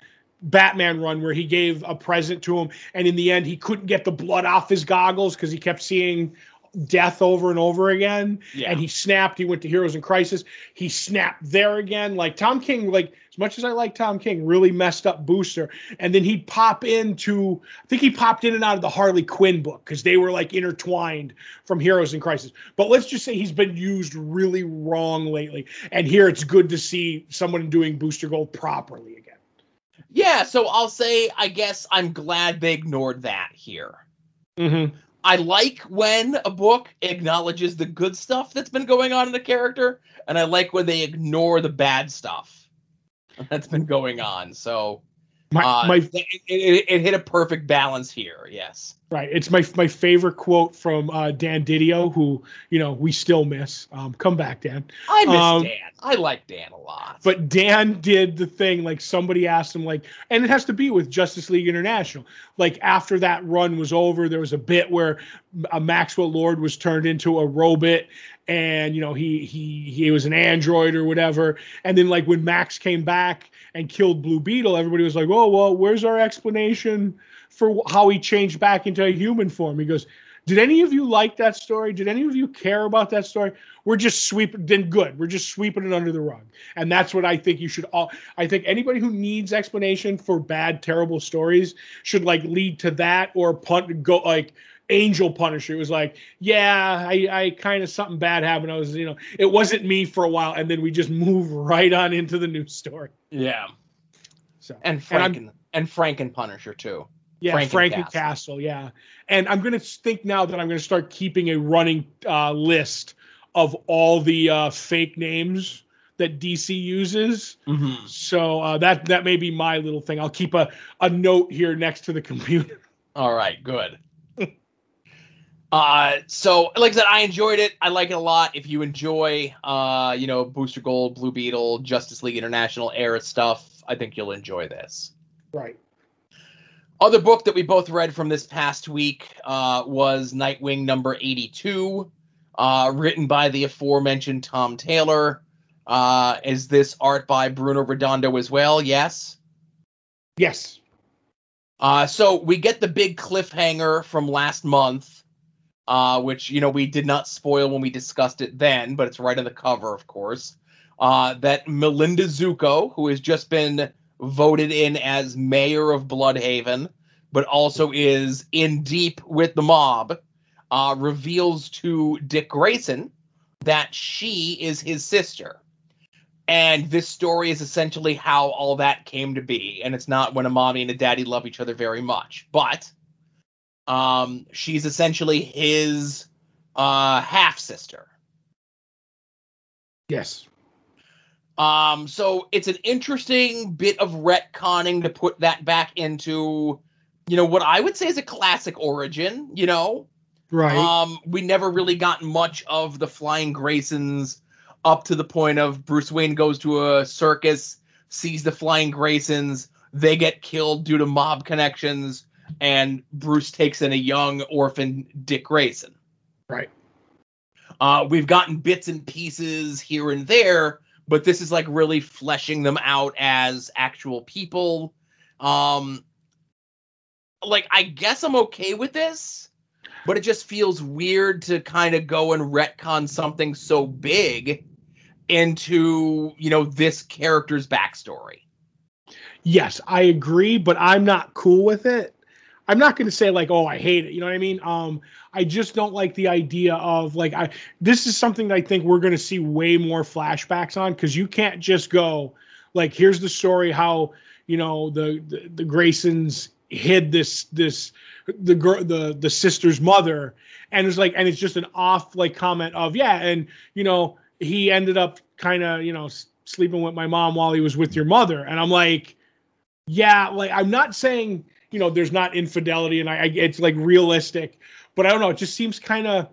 Batman run where he gave a present to him and in the end he couldn't get the blood off his goggles because he kept seeing death over and over again. Yeah. and he snapped. He went to heroes in crisis. He snapped there again. Like tom king like as much as i like tom king really messed up booster. And then he'd pop into i think he popped in and out of the harley quinn book because they were like intertwined from heroes in crisis. But let's just say he's been used really wrong lately. And here it's good to see someone doing booster gold properly again. Yeah, so I'll say, I guess I'm glad they ignored that here. mm-hmm. I like when a book acknowledges the good stuff that's been going on in the character, and I like when they ignore the bad stuff that's been going on. So my, uh, my it, it, it hit a perfect balance here. Yes. Right. It's my my favorite quote from uh, Dan Didio, who you know we still miss. Um, come back, Dan. I miss Um, Dan. I like Dan a lot. But Dan did the thing like somebody asked him like, and it has to be with Justice League International. Like after that run was over, there was a bit where a Maxwell Lord was turned into a robot, and you know he he he was an android or whatever. And then like when Max came back and killed Blue Beetle, everybody was like, oh well, where's our explanation for how he changed back into a human form? He goes. Did any of you like that story? Did any of you care about that story? We're just sweeping. Then good. We're just sweeping it under the rug, and that's what I think you should all. I think anybody who needs explanation for bad, terrible stories should like lead to that or punt go like Angel Punisher. It was like, yeah, I, I kind of something bad happened. I was, you know, it wasn't me for a while, and then we just move right on into the new story. yeah. So And Frank And I'm- Franken and Punisher too. Yeah, Frank and Castle. Castle. Yeah, and I'm gonna think now that I'm gonna start keeping a running uh, list of all the uh, fake names that DC uses. Mm-hmm. So uh, that that may be my little thing. I'll keep a, a note here next to the computer. All right, good. Uh, so like I said, I enjoyed it. I like it a lot. If you enjoy, uh, you know, Booster Gold, Blue Beetle, Justice League International era stuff, I think you'll enjoy this. Right. Other book that we both read from this past week uh, was Nightwing number 82, uh, written by the aforementioned Tom Taylor. Uh, is this art by Bruno Redondo as well? Yes. Yes. Uh, so we get the big cliffhanger from last month, uh, which you know we did not spoil when we discussed it then, but it's right on the cover, of course. Uh, that Melinda Zucco, who has just been voted in as mayor of Blüdhaven, but also is in deep with the mob, uh, reveals to Dick Grayson that she is his sister. And this story is essentially how all that came to be. And it's not when a mommy and a daddy love each other very much, but um, she's essentially his uh, half sister. Yes. Um, so it's an interesting bit of retconning to put that back into, you know, what I would say is a classic origin. You know, Right. um, we never really got much of the Flying Graysons up to the point of Bruce Wayne goes to a circus, sees the Flying Graysons, they get killed due to mob connections, and Bruce takes in a young orphan Dick Grayson. right. Uh, we've gotten bits and pieces here and there, but this is like really fleshing them out as actual people. Um, like I guess I'm okay with this, but it just feels weird to kind of go and retcon something so big into you know this character's backstory. Yes, I agree, but I'm not cool with it. I'm not going to say like, oh, I hate it. You know what I mean? Um, I just don't like the idea of like, I. This is something that I think we're going to see way more flashbacks on because you can't just go like, here's the story how you know the the, the Graysons hid this this the girl the the sister's mother and it's like and it's just an off like comment of yeah and you know he ended up kind of you know sleeping with my mom while he was with your mother and i'm like yeah like i'm not saying you know there's not infidelity and i, I it's like realistic. But i don't know it just seems kind of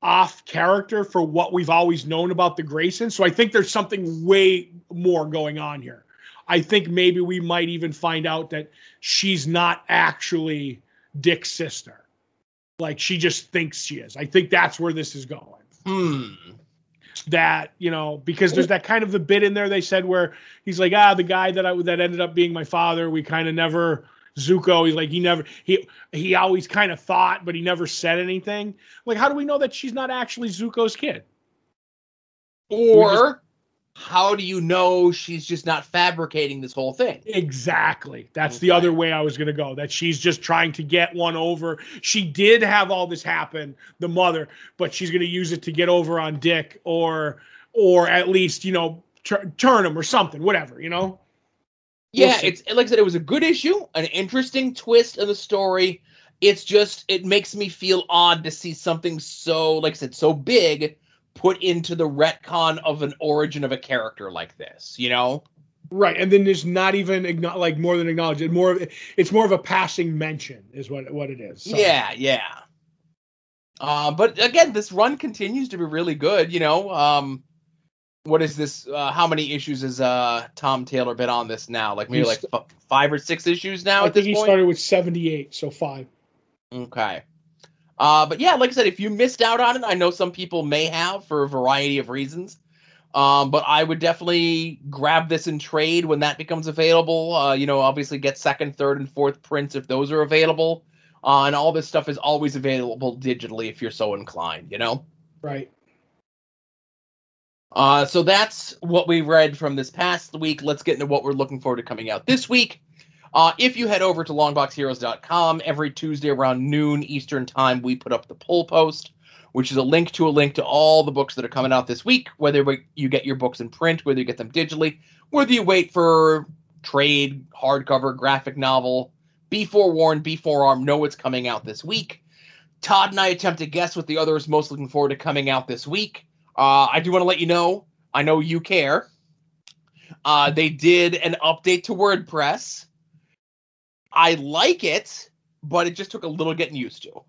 off character for what we've always known about the graysons. So i think there's something way more going on here. I think maybe we might even find out that she's not actually dick's sister. Like she just thinks she is. I think that's where this is going. Hmm. that you know because there's that kind of the bit in there they said where he's like ah the guy that I that ended up being my father we kind of never Zucco he's like he never he he always kind of thought but he never said anything. Like how do we know that she's not actually Zucco's kid? Or how do you know she's just not fabricating this whole thing? exactly. That's the other way I was going to go that she's just trying to get one over. She did have all this happen the mother but she's going to use it to get over on Dick or or at least you know tur- turn him or something whatever you know Yeah, it's like I said, it was a good issue, an interesting twist in the story. It's just it makes me feel odd to see something so, like I said, so big put into the retcon of an origin of a character like this. You know? Right, and then there's not even like more than acknowledged. It more of it's more of a passing mention is what what it is. So, Yeah, yeah. Uh, but again, this run continues to be really good. You know, um, what is this? Uh, how many issues has uh, Tom Taylor been on this now? Like maybe He's- like f- five or six issues now I at this think he point. started with 78, so five. Okay. Uh, but yeah, like I said, if you missed out on it, I know some people may have for a variety of reasons. Um, but I would definitely grab this in trade when that becomes available. Uh, you know, obviously get second, third, and fourth prints if those are available. Uh, and all this stuff is always available digitally if you're so inclined, you know? Right. Uh, so that's what we read from this past week. Let's get into what we're looking forward to coming out this week. Uh, if you head over to longboxheroes.com, every Tuesday around noon Eastern Time, we put up the poll post, which is a link to a link to all the books that are coming out this week, whether you get your books in print, whether you get them digitally, whether you wait for trade, hardcover, graphic novel. Be forewarned, be forearmed, know what's coming out this week. Todd and I attempt to guess what the other is most looking forward to coming out this week. Uh, I do want to let you know, I know you care. Uh, they did an update to WordPress. I like it, but it just took a little getting used to.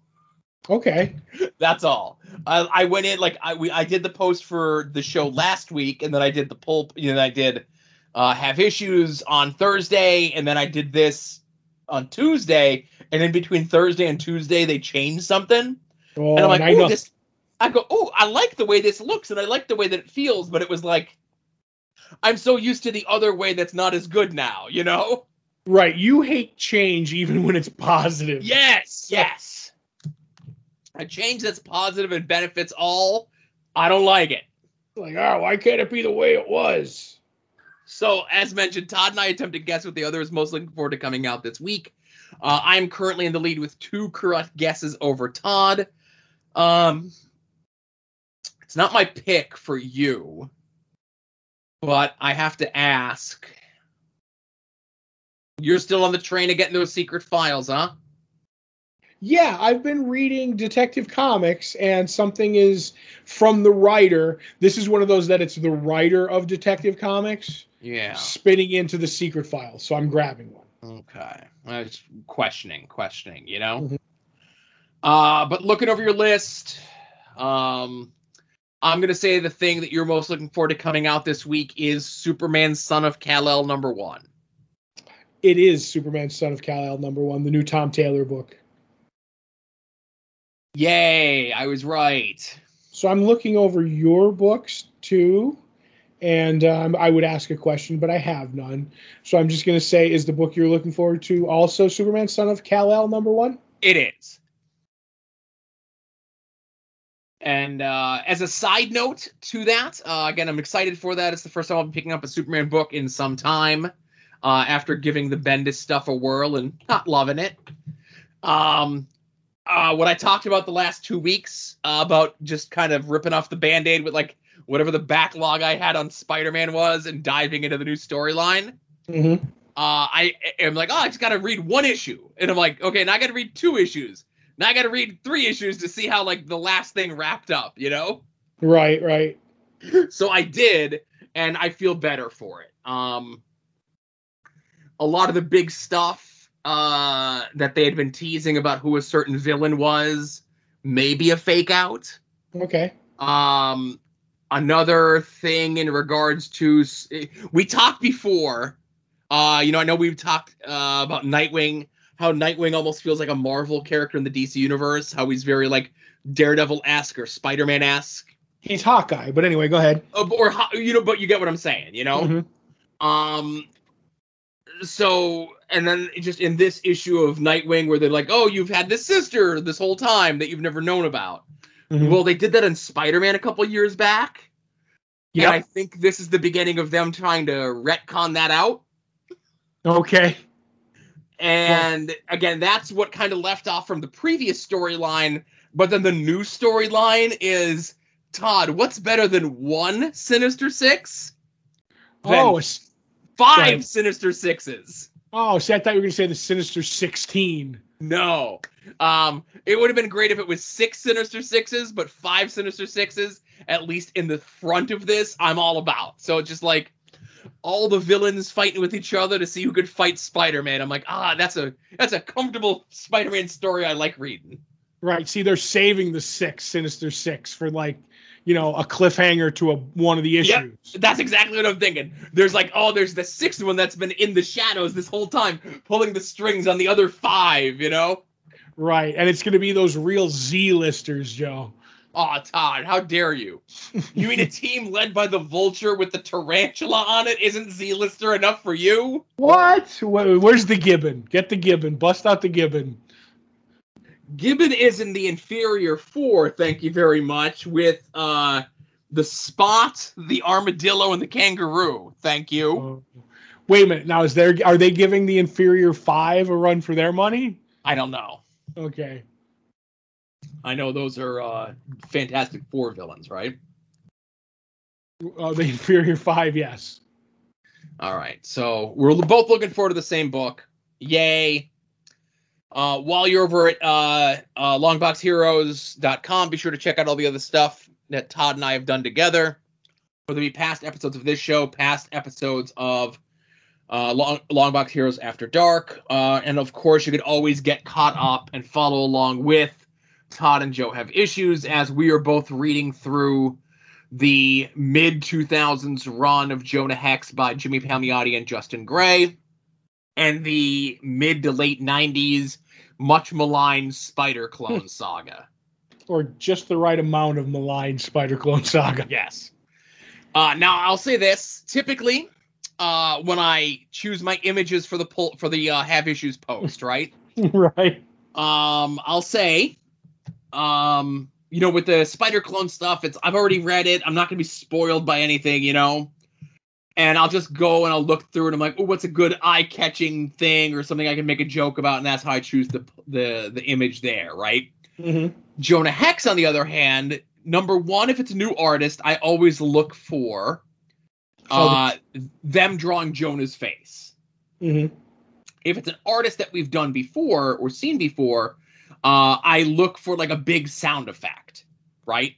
Okay. That's all. I, I went in like I we I did the post for the show last week, and then I did the poll. You know, I did uh, have issues on Thursday, and then I did this on Tuesday, and in between Thursday and Tuesday they changed something, Oh, and I'm like, I oh, know. this. I go, oh, I like the way this looks, and I like the way that it feels, but it was like, I'm so used to the other way that's not as good now, you know. Right. You hate change even when it's positive. Yes, yes. A change that's positive and benefits all, I don't like it. Like, oh, why can't it be the way it was? So, as mentioned, Todd and I attempt to guess what the other is most looking forward to coming out this week. Uh, I am currently in the lead with two correct guesses over Todd. Um, it's not my pick for you, but I have to ask. You're still on the train of getting those secret files, huh? Yeah, I've been reading Detective Comics, and something is from the writer. This is one of those that it's the writer of Detective Comics Yeah. spinning into the secret files. So I'm grabbing one. Okay. I was questioning, questioning, you know? Mhm. Uh, but looking over your list, um, I'm going to say the thing that you're most looking forward to coming out this week is Superman Son of Kal-El number one. It is Superman Son of Kal-El number one, the new Tom Taylor book. Yay, I was right. So I'm looking over your books too, and um, I would ask a question, but I have none. So I'm just going to say, is the book you're looking forward to also Superman Son of Kal-El number one? It is. And uh, as a side note to that, uh, again, I'm excited for that. It's the first time I'll be picking up a Superman book in some time uh, after giving the Bendis stuff a whirl and not loving it. Um, uh, what I talked about the last two weeks uh, about just kind of ripping off the band aid with like whatever the backlog I had on Spider Man was and diving into the new storyline Mm-hmm. uh, I am like, oh, I just got to read one issue, and I'm like, okay, now I got to read two issues. Now I got to read three issues to see how like the last thing wrapped up, you know. Right, right. So I did, and I feel better for it. Um, a lot of the big stuff uh, that they had been teasing about who a certain villain was, maybe a fake out. Okay. Um, another thing in regards to we talked before. Uh, you know, I know we've talked uh, about Nightwing, how Nightwing almost feels like a Marvel character in the DC universe, how he's very like Daredevil esque or Spider Man esque, He's Hawkeye, but anyway, go ahead. uh, or you know, but you get what I'm saying, you know. Mhm. Um, so and then just in this issue of Nightwing, where they're like, "Oh, you've had this sister this whole time that you've never known about." Mhm. Well, they did that in Spider Man a couple years back. Yep. And I think this is the beginning of them trying to retcon that out. Okay. And again, that's what kind of left off from the previous storyline. But then the new storyline is Todd, what's better than one Sinister Six? Then Oh, it's- five right. Sinister Sixes. oh, see, I thought you were going to say the Sinister 16. No. Um, it would have been great if it was six Sinister Sixes, but five Sinister Sixes, at least in the front of this, I'm all about. So just like all the villains fighting with each other to see who could fight Spider-Man. I'm like, ah, that's a that's a comfortable Spider-Man story I like reading. Right. See, they're saving the six, Sinister Six, for like, you know, a cliffhanger to a one of the issues. Yep. That's exactly what I'm thinking. There's like, oh, there's the sixth one that's been in the shadows this whole time, pulling the strings on the other five, you know? Right. And it's going to be those real Z listers, Joe. Aw, Todd, how dare you? You mean a team led by the Vulture with the tarantula on it isn't Z-lister enough for you? What? Where's the gibbon? Get the gibbon. Bust out the gibbon. Gibbon is in the inferior four, thank you very much, with uh the spot, the armadillo, and the kangaroo. Thank you. Oh. Wait a minute. Now, is there are they giving the inferior five a run for their money? I don't know. Okay. I know those are uh Fantastic Four villains, right? Oh, the inferior five, yes. All right. So we're both looking forward to the same book. Yay. Uh, while you're over at uh, uh, longboxheroes.com, be sure to check out all the other stuff that Todd and I have done together. Whether it be past episodes of this show, past episodes of uh, Long, Longbox Heroes After Dark. Uh, and of course, you could always get caught up and follow along with Todd and Joe Have Issues as we are both reading through the mid 2000s run of Jonah Hex by Jimmy Palmiotti and Justin Gray, and the mid to late 90s much maligned Spider Clone saga. Or just the right amount of maligned Spider Clone Saga. Yes. Uh, now I'll say this: typically, uh, when I choose my images for the pull for the uh, have issues post, right? right. Um, I'll say, um, you know, with the spider clone stuff, it's I've already read it. I'm not gonna be spoiled by anything, you know. And I'll just go and I'll look through it. I'm like, oh, what's a good eye-catching thing or something I can make a joke about, and that's how I choose the the the image there, right? Mm-hmm. Jonah Hex, on the other hand, number one, if it's a new artist, I always look for uh, them drawing Jonah's face. Mm-hmm. If it's an artist that we've done before or seen before, uh, I look for like a big sound effect, right?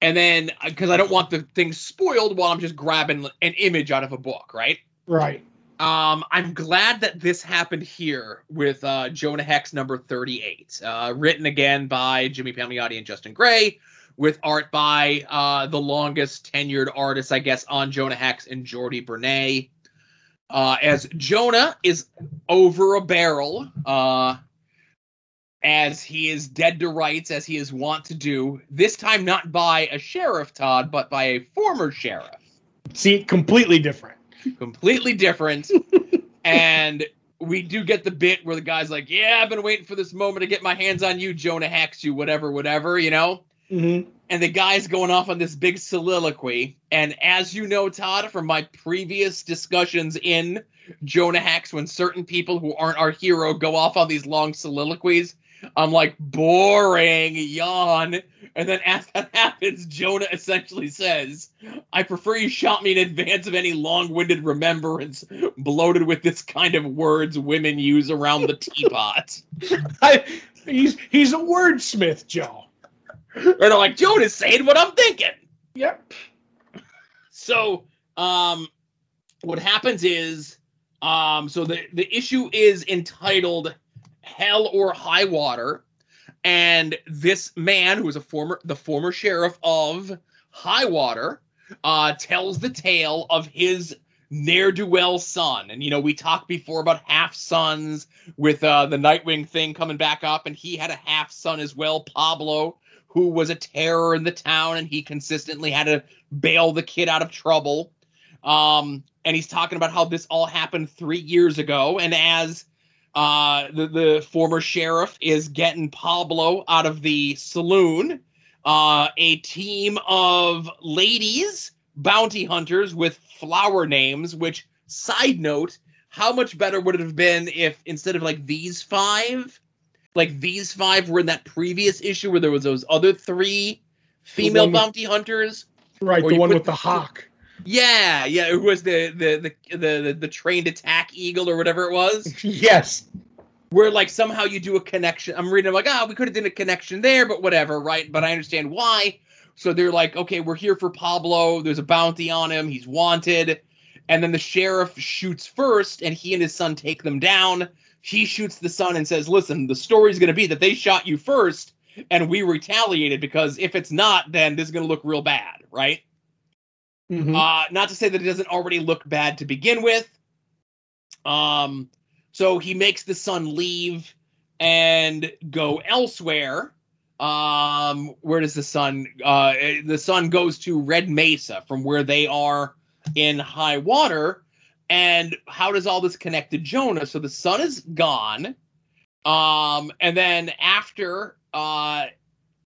And then because I don't want the thing spoiled while I'm just grabbing an image out of a book, right? Right. Um, I'm glad that this happened here with uh, Jonah Hex number 38, uh, written again by Jimmy Palmiotti and Justin Gray, with art by uh, the longest tenured artist, I guess, on Jonah Hex and Jordi Bernet. Uh, as Jonah is over a barrel, uh, as he is dead to rights, as he is wont to do, this time not by a sheriff, Todd, but by a former sheriff See, completely different. completely different. and we do get the bit where the guy's like, "Yeah, I've been waiting for this moment to get my hands on you, Jonah Hex, you whatever, whatever," you know. Mm-hmm. And the guy's going off on this big soliloquy. And as you know, Todd, from my previous discussions in Jonah Hex, when certain people who aren't our hero go off on these long soliloquies, I'm like, boring, yawn. And then as that happens, Jonah essentially says, I prefer you shot me in advance of any long winded remembrance bloated with this kind of words women use around the teapot. I, he's he's a wordsmith, Joe. And I'm like, Jonah's saying what I'm thinking. Yep. So, um, what happens is, um, so the the issue is entitled "Hell or High Water," and this man, who is a former the former sheriff of High Water, uh, tells the tale of his ne'er do well son. And you know, we talked before about half sons with uh, the Nightwing thing coming back up, and he had a half son as well, Pablo, who was a terror in the town, and he consistently had to bail the kid out of trouble. Um, and he's talking about how this all happened three years ago, and as uh, the the former sheriff is getting Pablo out of the saloon, uh, a team of ladies, bounty hunters with flower names. Which side note, how much better would it have been if instead of like these five, like these five were in that previous issue where there was those other three female with- bounty hunters? Right, the one with the the- hawk. Yeah, yeah, it was the the the the the, trained attack eagle or whatever it was. yes. where like somehow you do a connection. I'm reading I'm like, ah, we could have done a connection there, but whatever, right? But I understand why. So they're like, okay, we're here for Pablo. There's a bounty on him. He's wanted. And then the sheriff shoots first, and he and his son take them down. He shoots the son and says, listen, the story's going to be that they shot you first, and we retaliated because if it's not, then this is going to look real bad, right? Mhm. Uh, not to say that it doesn't already look bad to begin with. Um, so he makes the son leave and go elsewhere. Um, where does the son? Uh, the son goes to Red Mesa from where they are in high water. And how does all this connect to Jonah? So the son is gone. Um, and then after uh,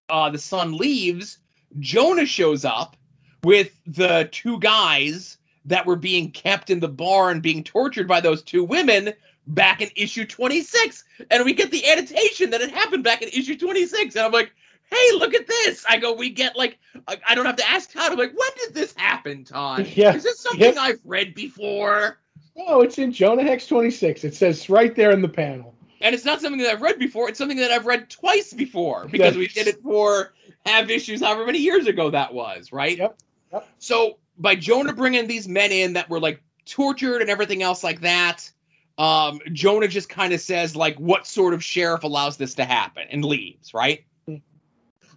uh, the son leaves, Jonah shows up with the two guys that were being kept in the barn being tortured by those two women back in issue 26 and we get the annotation that it happened back in issue 26 and i'm like hey look at this. I go we get like i, don't have to ask todd. I'm like when did this happen todd? Yeah, is this something yeah. i've read before? Oh, it's in Jonah Hex 26. It says right there in the panel. and it's not something that i've read before. It's something that i've read twice before because we did it for have issues however many years ago that was right? Yep, yep. so by jonah bringing these men in that were like tortured and everything else like that um jonah just kind of says like what sort of sheriff allows this to happen and leaves right?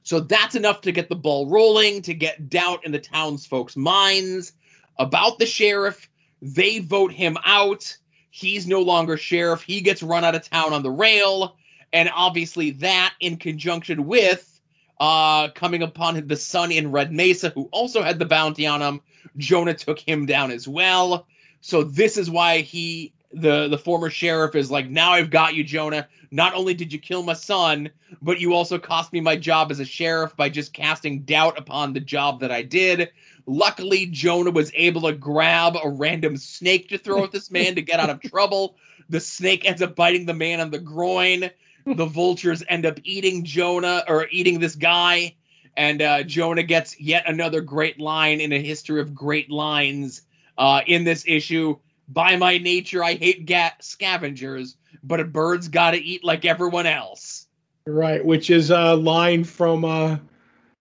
So that's enough to get the ball rolling to get doubt in the townsfolk's minds about the sheriff. They vote him out. He's no longer sheriff. He gets run out of town on the rail. And obviously that in conjunction with uh coming upon the son in red mesa who also had the bounty on him jonah took him down as well So this is why he the the former sheriff is like, now I've got you, Jonah. Not only did you kill my son, but you also cost me my job as a sheriff by just casting doubt upon the job that I did. Luckily, Jonah was able to grab a random snake to throw at this man to get out of trouble. The snake ends up biting the man on the groin. The vultures end up eating Jonah or eating this guy. And uh, Jonah gets yet another great line in a history of great lines uh, in this issue. By my nature, I hate ga- scavengers, but a bird's got to eat like everyone else. Right, which is a line from, uh,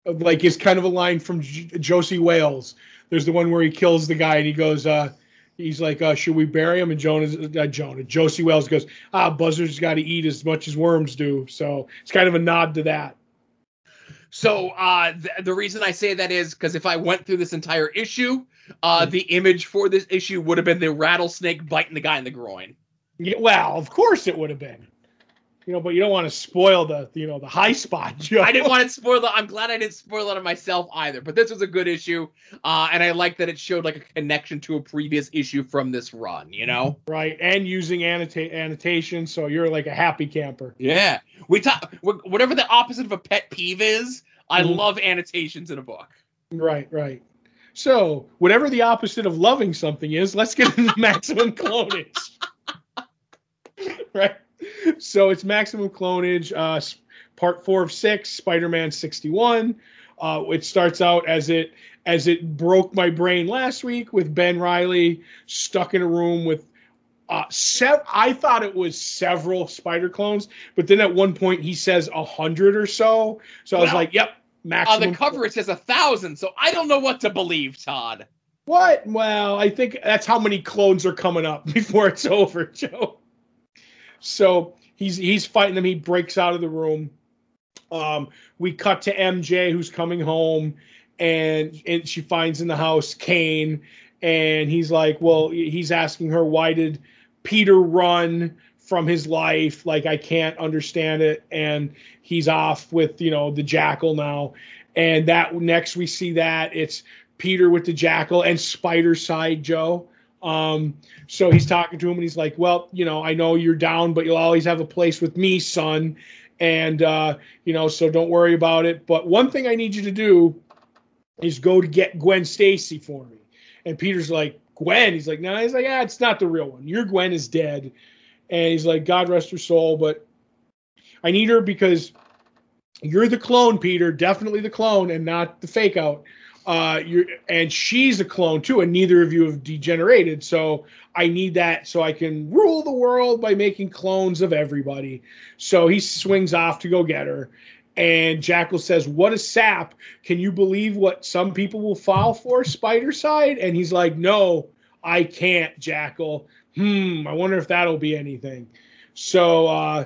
like, it's kind of a line from J- Josey Wales. There's the one where he kills the guy and he goes, uh, he's like, uh, should we bury him? And Jonah, uh, Jonah, Josey Wales goes, ah, buzzards got to eat as much as worms do. So it's kind of a nod to that. So uh, th- the reason I say that is because if I went through this entire issue, uh, the image for this issue would have been the rattlesnake biting the guy in the groin. Yeah, well, of course it would have been. You know, but you don't want to spoil the you know the high spot. I didn't want to spoil it. I'm glad I didn't spoil it on myself either. But this was a good issue, uh, and I like that it showed like a connection to a previous issue from this run. You know, right? And using annota- annotation, so you're like a happy camper. Yeah, we talk whatever the opposite of a pet peeve is. I mm-hmm. love annotations in a book. Right, right. So whatever the opposite of loving something is, let's get into maximum clonage. right so it's maximum clonage, uh, part four of six, Spider-Man 61. Uh, it starts out as it as it broke my brain last week with Ben Reilly stuck in a room with uh, sev- I thought it was several spider clones, but then at one point he says a hundred or so. So I was like, "Yep, maximum." On the cover it says a thousand, so I don't know what to believe, Todd. What? Well, I think that's how many clones are coming up before it's over, Joe. So he's he's fighting them. He breaks out of the room. Um, we cut to MJ who's coming home, and and she finds in the house Kaine, and he's like, well, he's asking her why did Peter run from his life? Like I can't understand it, and he's off with you know the Jackal now, and that next we see that it's Peter with the Jackal and Spidercide Joe um, so he's talking to him and he's like, Well, you know, I know you're down, but you'll always have a place with me, son. And, uh, you know, so don't worry about it. But one thing I need you to do is go to get Gwen Stacy for me. And Peter's like, Gwen? He's like, No, he's like, Yeah, it's not the real one. Your Gwen is dead. And he's like, God rest her soul. But I need her because you're the clone, Peter, definitely the clone and not the fake out uh you're and she's a clone too and neither of you have degenerated so i need that so i can rule the world by making clones of everybody. So he swings off to go get her and jackal says what a sap. Can you believe what some people will fall for Spidercide? And he's like no i can't jackal. Hmm i wonder if that'll be anything. So uh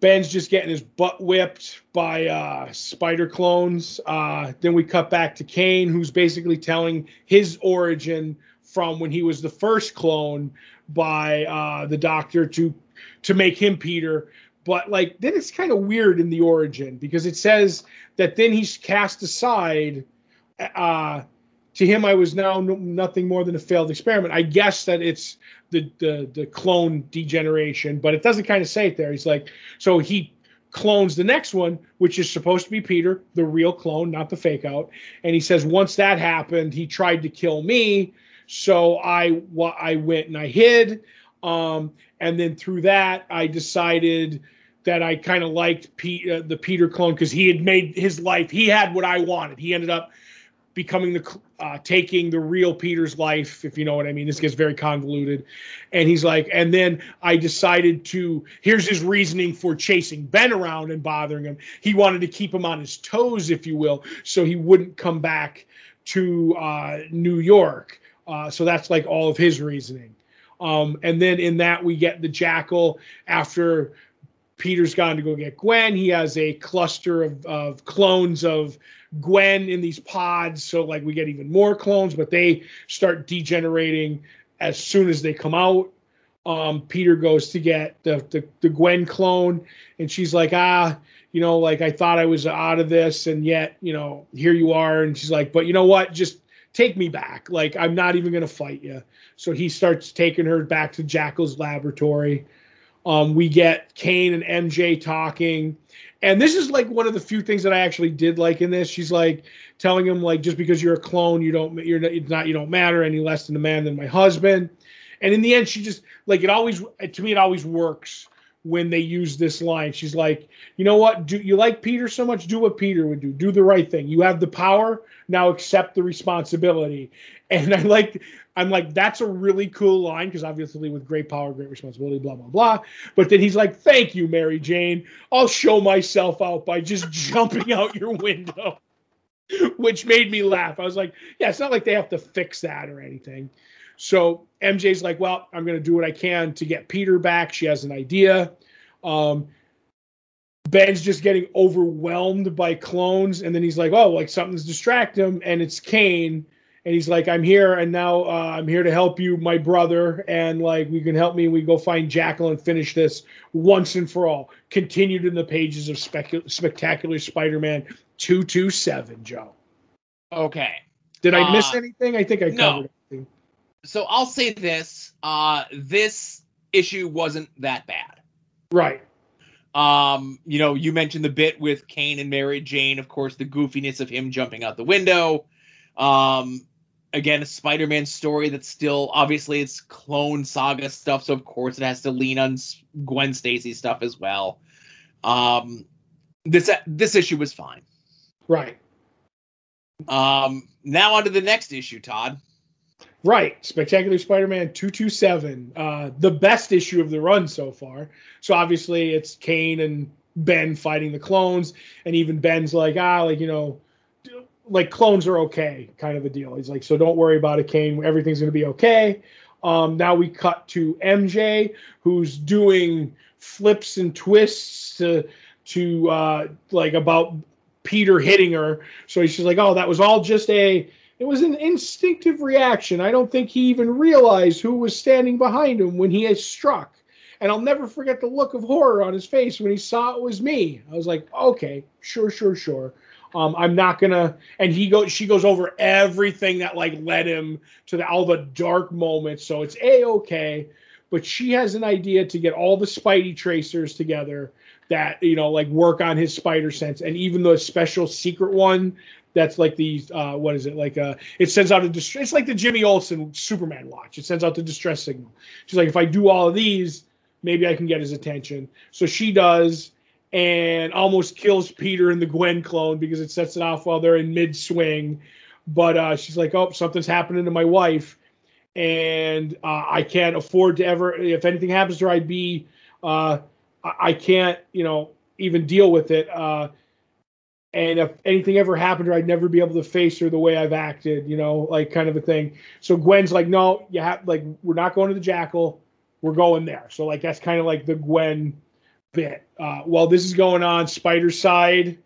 Ben's just getting his butt whipped by uh, spider clones. Uh, then we cut back to Kaine, who's basically telling his origin from when he was the first clone by uh, the Doctor to to make him Peter. But like then it's kind of weird in the origin because it says that then he's cast aside. Uh, to him, I was now no, nothing more than a failed experiment. I guess that it's the, the the clone degeneration, but it doesn't kind of say it there. He's like, so he clones the next one, which is supposed to be Peter, the real clone, not the fake out. And he says once that happened, he tried to kill me, so I I went and I hid. Um, and then through that, I decided that I kind of liked Pete, uh, the Peter clone because he had made his life. He had what I wanted. He ended up becoming the uh, taking the real Peter's life, if you know what I mean. This gets very convoluted. And he's like, and then I decided to, here's his reasoning for chasing Ben around and bothering him. He wanted to keep him on his toes, if you will, so he wouldn't come back to uh, New York. Uh, so that's like all of his reasoning. Um, and then in that, we get the jackal after Peter's gone to go get Gwen. He has a cluster of, of clones of Gwen in these pods, so like we get even more clones, but they start degenerating as soon as they come out. Um, Peter goes to get the, the the Gwen clone, and she's like, ah, you know, like I thought I was out of this, and yet, you know, here you are. And she's like, but you know what? Just take me back. Like I'm not even gonna fight you. So he starts taking her back to Jackal's laboratory. Um, we get Kane and MJ talking, and this is like one of the few things that I actually did like in this. She's like telling him like just because you're a clone, you don't you're not, you don't matter any less than a man than my husband. And in the end, she just like it always to me it always works when they use this line. She's like, you know what? Do you like Peter so much? Do what Peter would do. Do the right thing. You have the power. Now accept the responsibility. And I like, I'm like, that's a really cool line because obviously with great power, great responsibility, blah blah blah. But then he's like, thank you, Mary Jane. I'll show myself out by just jumping out your window. Which made me laugh. I was like, yeah, it's not like they have to fix that or anything. So MJ's like, well, I'm going to do what I can to get Peter back. She has an idea. Um, Ben's just getting overwhelmed by clones, and then he's like, oh, like something's distract him, and it's Kaine. And he's like, I'm here, and now uh, I'm here to help you, my brother, and like we can help me. We go find Jackal and finish this once and for all. Continued in the pages of Spectacular Spider-Man 227, Joe. Okay. Did I miss Uh, anything? I think I no. covered everything. So I'll say this: uh, this issue wasn't that bad. Right. Um, you know, you mentioned the bit with Kaine and Mary Jane, of course, the goofiness of him jumping out the window. Um, again, a Spider-Man story that's still obviously it's clone saga stuff, so of course it has to lean on Gwen Stacy stuff as well. Um, this this issue was fine. Right. Um, now on to the next issue, Todd. Right. Spectacular Spider-Man 227. Uh, the best issue of the run so far. So obviously it's Kaine and Ben fighting the clones, and even Ben's like, ah, like, you know, like clones are okay, kind of a deal. He's like, so don't worry about it, Kaine. Everything's gonna be okay. Um, now we cut to MJ, who's doing flips and twists to to uh, like about Peter hitting her. So she's like, oh, that was all just a it was an instinctive reaction. I don't think he even realized who was standing behind him when he had struck. And I'll never forget the look of horror on his face when he saw it was me. I was like, okay, sure, sure, sure. Um, I'm not gonna. And he goes, she goes over everything that like led him to the, all the dark moments. So it's a okay. But she has an idea to get all the Spidey tracers together that you know like work on his spider sense, and even the special secret one that's like the uh, what is it like uh it sends out a distress it's like the jimmy olsen superman watch it sends out the distress signal she's like if i do all of these maybe i can get his attention so she does and almost kills peter and the gwen clone because it sets it off while they're in mid swing but uh, she's like oh something's happening to my wife and uh, i can't afford to ever if anything happens to her i'd be uh, I, can't you know even deal with it uh, and if anything ever happened to her, I'd never be able to face her the way I've acted, you know, like kind of a thing. So Gwen's like, no, you have like we're not going to the Jackal, we're going there. So like that's kind of like the Gwen bit. Uh, while this is going on, Spidercide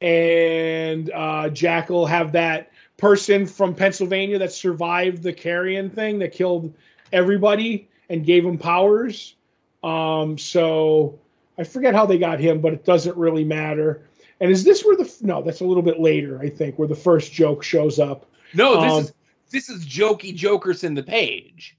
and uh, Jackal have that person from Pennsylvania that survived the carrion thing that killed everybody and gave him powers. Um, so I forget how they got him, but it doesn't really matter. And is this where the no? That's a little bit later, I think, where the first joke shows up. No, this Um, is this is Jokey Jokerson the page,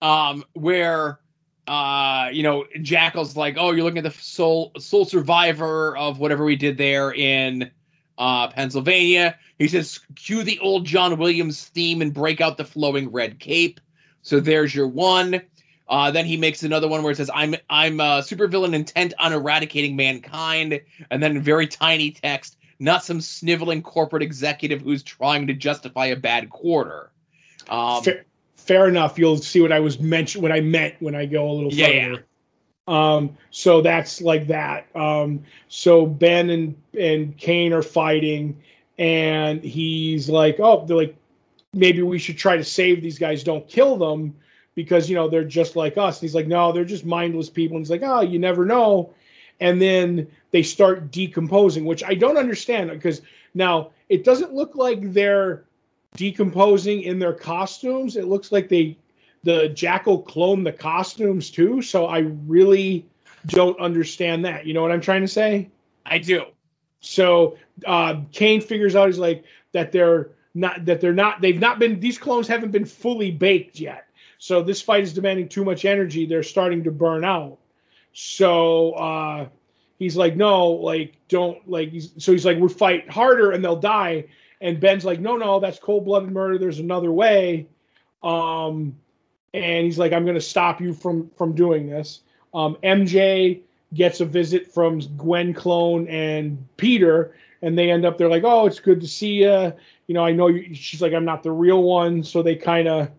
um, where uh, you know Jackal's like, oh, you're looking at the sole sole survivor of whatever we did there in uh, Pennsylvania. He says, cue the old John Williams theme and break out the flowing red cape. So there's your one. Uh, then he makes another one where it says, "I'm I'm a supervillain intent on eradicating mankind," and then very tiny text, not some sniveling corporate executive who's trying to justify a bad quarter. Um, fair enough. You'll see what I was mention what I meant when I go a little Yeah, further. Um, so that's like that. Um, so Ben and and Kaine are fighting, and he's like, "Oh, they're like, maybe we should try to save these guys. Don't kill them because you know they're just like us." And he's like, "No, they're just mindless people." And he's like, "Oh, you never know." And then they start decomposing, which I don't understand because now it doesn't look like they're decomposing in their costumes. It looks like they the jackal cloned the costumes too. So I really don't understand that. You know what I'm trying to say? I do. So uh, Kaine figures out he's like that they're not that they're not they've not been these clones haven't been fully baked yet. So this fight is demanding too much energy. They're starting to burn out. So uh, he's like, no, like don't like. He's, so he's like, we fight harder and they'll die. And Ben's like, no, no, that's cold blooded murder. There's another way. Um, and he's like, I'm going to stop you from from doing this. Um, MJ gets a visit from Gwen Clone and Peter, and they end up. They're like, oh, it's good to see you. You know, I know you. She's like, I'm not the real one, so they kind of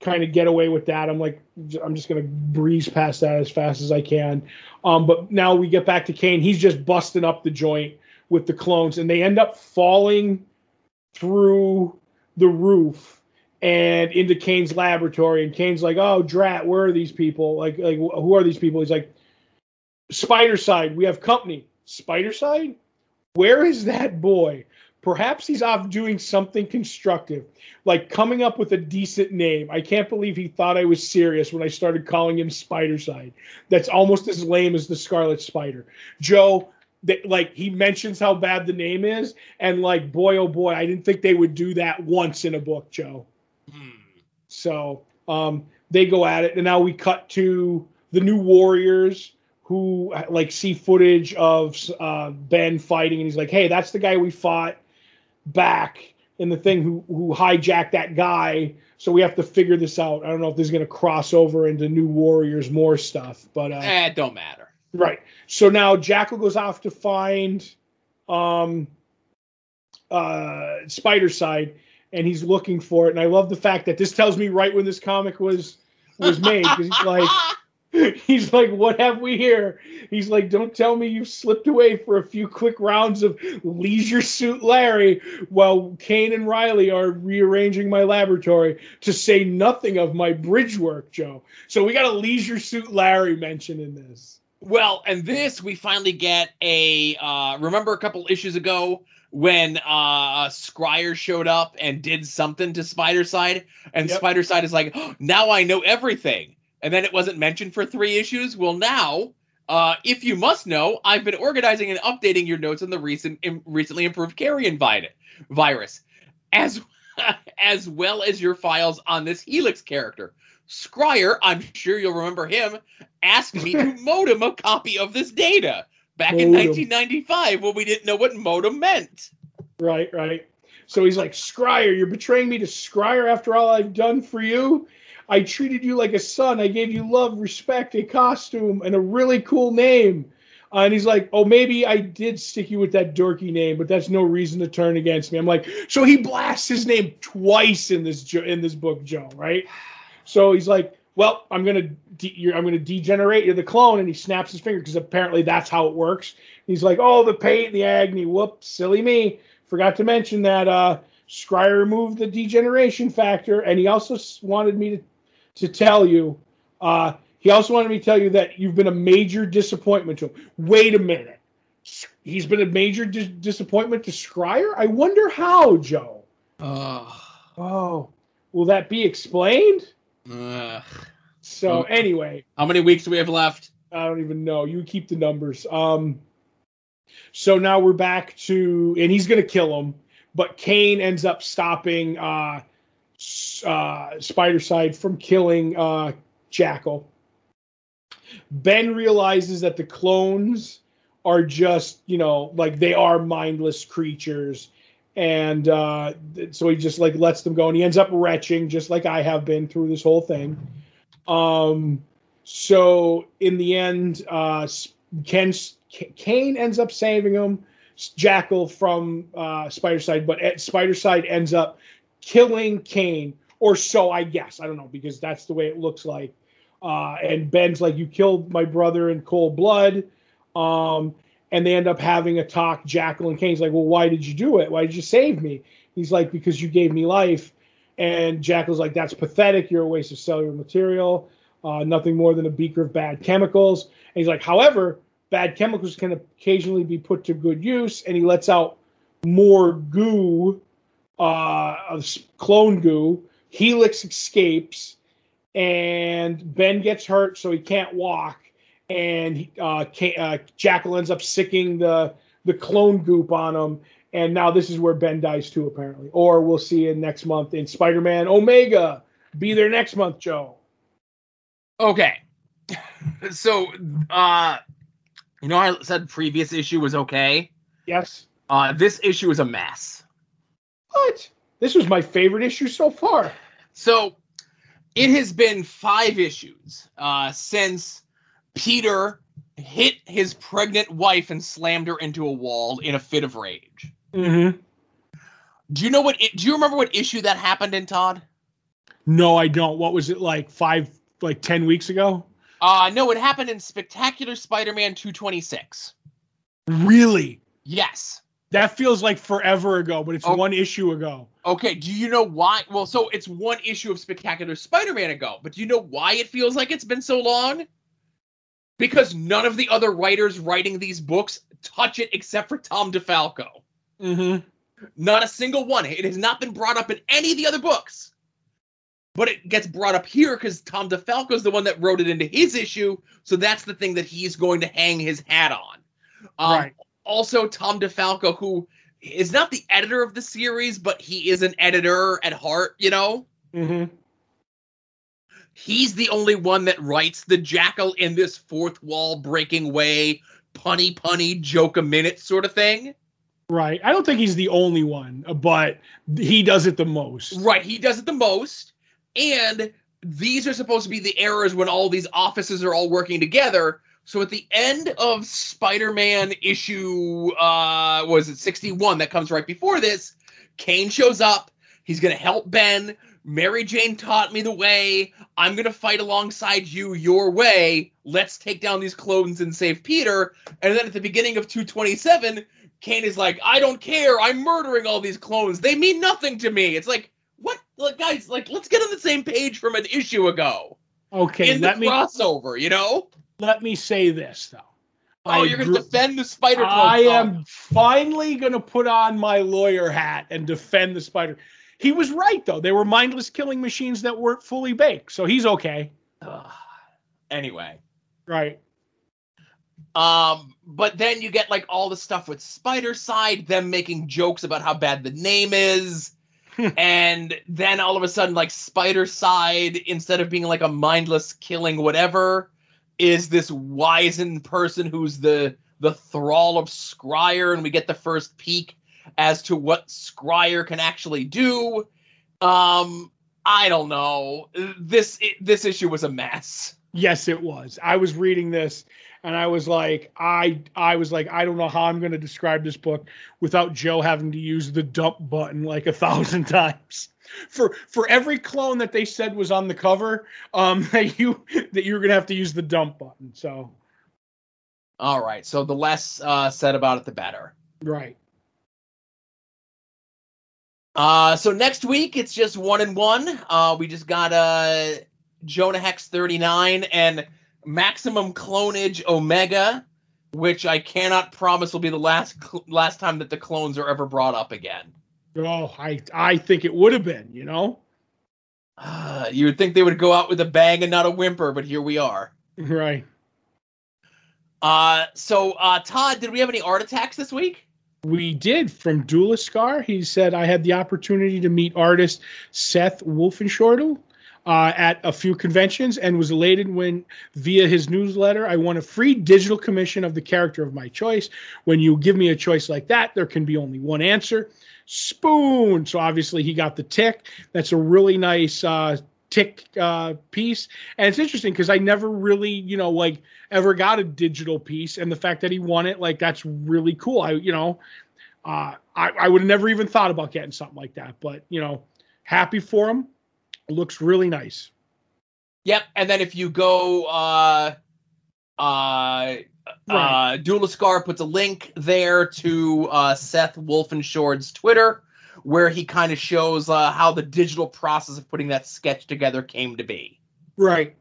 kind of get away with that. I'm like, I'm just gonna breeze past that as fast as I can. Um, but now we get back to Kaine. He's just busting up the joint with the clones, and they end up falling through the roof and into Kaine's laboratory. And Kaine's like, "Oh, drat, where are these people? Like, like who are these people?" He's like, "Spidercide, we have company. Spidercide, where is that boy?" Perhaps he's off doing something constructive, like coming up with a decent name. I can't believe he thought I was serious when I started calling him Spidercide. That's almost as lame as the Scarlet Spider. Joe, that like he mentions how bad the name is, and like boy oh boy, I didn't think they would do that once in a book, Joe. Hmm. So um, they go at it, and now we cut to the new Warriors who like see footage of uh, Ben fighting, and he's like, "Hey, that's the guy we fought back in the thing who who hijacked that guy." So we have to figure this out. I don't know if this is going to cross over into New Warriors more stuff, but uh, eh, it don't matter. Right. So now Jackal goes off to find um, uh, Spidercide, and he's looking for it. And I love the fact that this tells me right when this comic was was made because he's like. He's like, what have we here? He's like, don't tell me you've slipped away for a few quick rounds of Leisure Suit Larry while Kaine and Reilly are rearranging my laboratory, to say nothing of my bridge work, Joe. So we got a Leisure Suit Larry mention in this. Well, and this we finally get a uh, remember a couple issues ago when uh Scrier showed up and did something to Spidercide, and yep. Spidercide is like, oh, now I know everything. And then it wasn't mentioned for three issues. Well, now, uh, if you must know, I've been organizing and updating your notes on the recent Im- recently improved carrion virus, as as well as your files on this Helix character. Scrier, I'm sure you'll remember him, asked me to modem a copy of this data back modem. in 1995 when we didn't know what modem meant. Right, right. So he's like, Scrier, you're betraying me to Scrier after all I've done for you. I treated you like a son. I gave you love, respect, a costume, and a really cool name. Uh, and he's like, "Oh, maybe I did stick you with that dorky name, but that's no reason to turn against me." I'm like, so he blasts his name twice in this in this book, Joe, right? So he's like, "Well, I'm gonna de- I'm gonna degenerate. You're the clone," and he snaps his finger because apparently that's how it works. He's like, "Oh, the pain, the agony. Whoops, silly me. Forgot to mention that uh, Scrier removed the degeneration factor, and he also wanted me to to tell you." Uh, he also wanted me to tell you that you've been a major disappointment to him. Wait a minute. He's been a major di- disappointment to Scrier? I wonder how, Joe. Oh. Oh. Will that be explained? Ugh. So anyway, how many weeks do we have left? I don't even know. You keep the numbers. Um, so now we're back to, and he's gonna kill him, but Kaine ends up stopping uh, uh, Spidercide from killing uh, Jackal. Ben realizes that the clones are just, you know, like they are mindless creatures and uh, so he just like lets them go, and he ends up retching, just like I have been through this whole thing. Um, so in the end, uh, Ken Kaine ends up saving him, Jackal from uh, Spidercide, but Spidercide ends up killing Kaine, or so I guess. I don't know because that's the way it looks like. Uh, and Ben's like, "You killed my brother in cold blood." Um, and they end up having a talk. Jackal and Kaine's like, "Well, why did you do it? Why did you save me?" He's like, "Because you gave me life." And Jackal's like, "That's pathetic. You're a waste of cellular material. Uh, nothing more than a beaker of bad chemicals." And he's like, "However, bad chemicals can occasionally be put to good use." And he lets out more goo, uh, clone goo. Helix escapes, and Ben gets hurt, so he can't walk and uh, uh, Jackal ends up sicking the the clone goop on him, and now this is where Ben dies too, apparently. Or we'll see in next month in Spider-Man Omega. Be there next month, Joe. Okay. So, uh, you know, I said previous issue was okay. Yes. Uh, this issue is a mess. What? This was my favorite issue so far. So, it has been five issues uh, since Peter hit his pregnant wife and slammed her into a wall in a fit of rage. Mm-hmm. Do you know what? do you remember what issue that happened in, Todd? No, I don't. What was it like? Five, like ten weeks ago? Uh no, it happened in Spectacular Spider-Man 226. Really? Yes. That feels like forever ago, but it's Oh. one issue ago. Okay, do you know why? Well, so it's one issue of Spectacular Spider-Man ago, but do you know why it feels like it's been so long? Because none of the other writers writing these books touch it except for Tom DeFalco. Mm-hmm. Not a single one. It has not been brought up in any of the other books. But it gets brought up here because Tom DeFalco is the one that wrote it into his issue, so that's the thing that he's going to hang his hat on. Um, right. Also, Tom DeFalco, who is not the editor of the series, but he is an editor at heart, you know? Mm-hmm. He's the only one that writes the jackal in this fourth wall breaking way, punny punny joke a minute sort of thing. Right. I don't think he's the only one, but he does it the most. Right, he does it the most. And these are supposed to be the errors when all these offices are all working together. So at the end of Spider-Man issue uh was it 61 that comes right before this, Kaine shows up, he's going to help Ben. Mary Jane taught me the way. I'm going to fight alongside you your way. Let's take down these clones and save Peter. And then at the beginning of 227, Kaine is like, I don't care. I'm murdering all these clones. They mean nothing to me. It's like, what? Like, guys, like, let's get on the same page from an issue ago Okay, in the let me crossover, you know? let me say this though. Oh, I you're going to defend the Spider Clone. I am finally going to put on my lawyer hat and defend the spider. He was right though. They were mindless killing machines that weren't fully baked, so he's okay. Anyway. Right. Um, but then you get like all the stuff with Spidercide, them making jokes about how bad the name is. and then all of a sudden, like Spidercide, instead of being like a mindless killing whatever, is this wizened person who's the the thrall of Scrier, and we get the first peek as to what Scrier can actually do. Um, I don't know. This this issue was a mess. Yes, it was. I was reading this and I was like, I I was like, I don't know how I'm going to describe this book without Joe having to use the dump button like a thousand times. For for every clone that they said was on the cover, um, that you that you're gonna have to use the dump button. So All right, so the less uh, said about it, the better. right. Uh, so next week it's just one and one. Uh, we just got uh, Jonah Hex 39 and Maximum Clonage Omega, which I cannot promise will be the last cl- last time that the clones are ever brought up again. Oh, I I think it would have been, you know? Uh, you would think they would go out with a bang and not a whimper, but here we are. Right. Uh, so uh, Todd, did we have any art attacks this week? We did from Duelist Scar. He said I had the opportunity to meet artist Seth Wolfshorndl uh, at a few conventions and was elated when, via his newsletter, I won a free digital commission of the character of my choice. When you give me a choice like that, there can be only one answer. Spoon. So obviously he got the tick. That's a really nice uh, tick uh, piece, and it's interesting because I never really, you know, like ever got a digital piece, and the fact that he won it, like that's really cool. I, you know, uh, I, I would have never even thought about getting something like that, but you know, happy for him. Looks really nice. Yep, and then if you go uh uh uh Duelist Scar puts a link there to uh Seth Wolfshorndl's Twitter where he kind of shows uh how the digital process of putting that sketch together came to be. Right.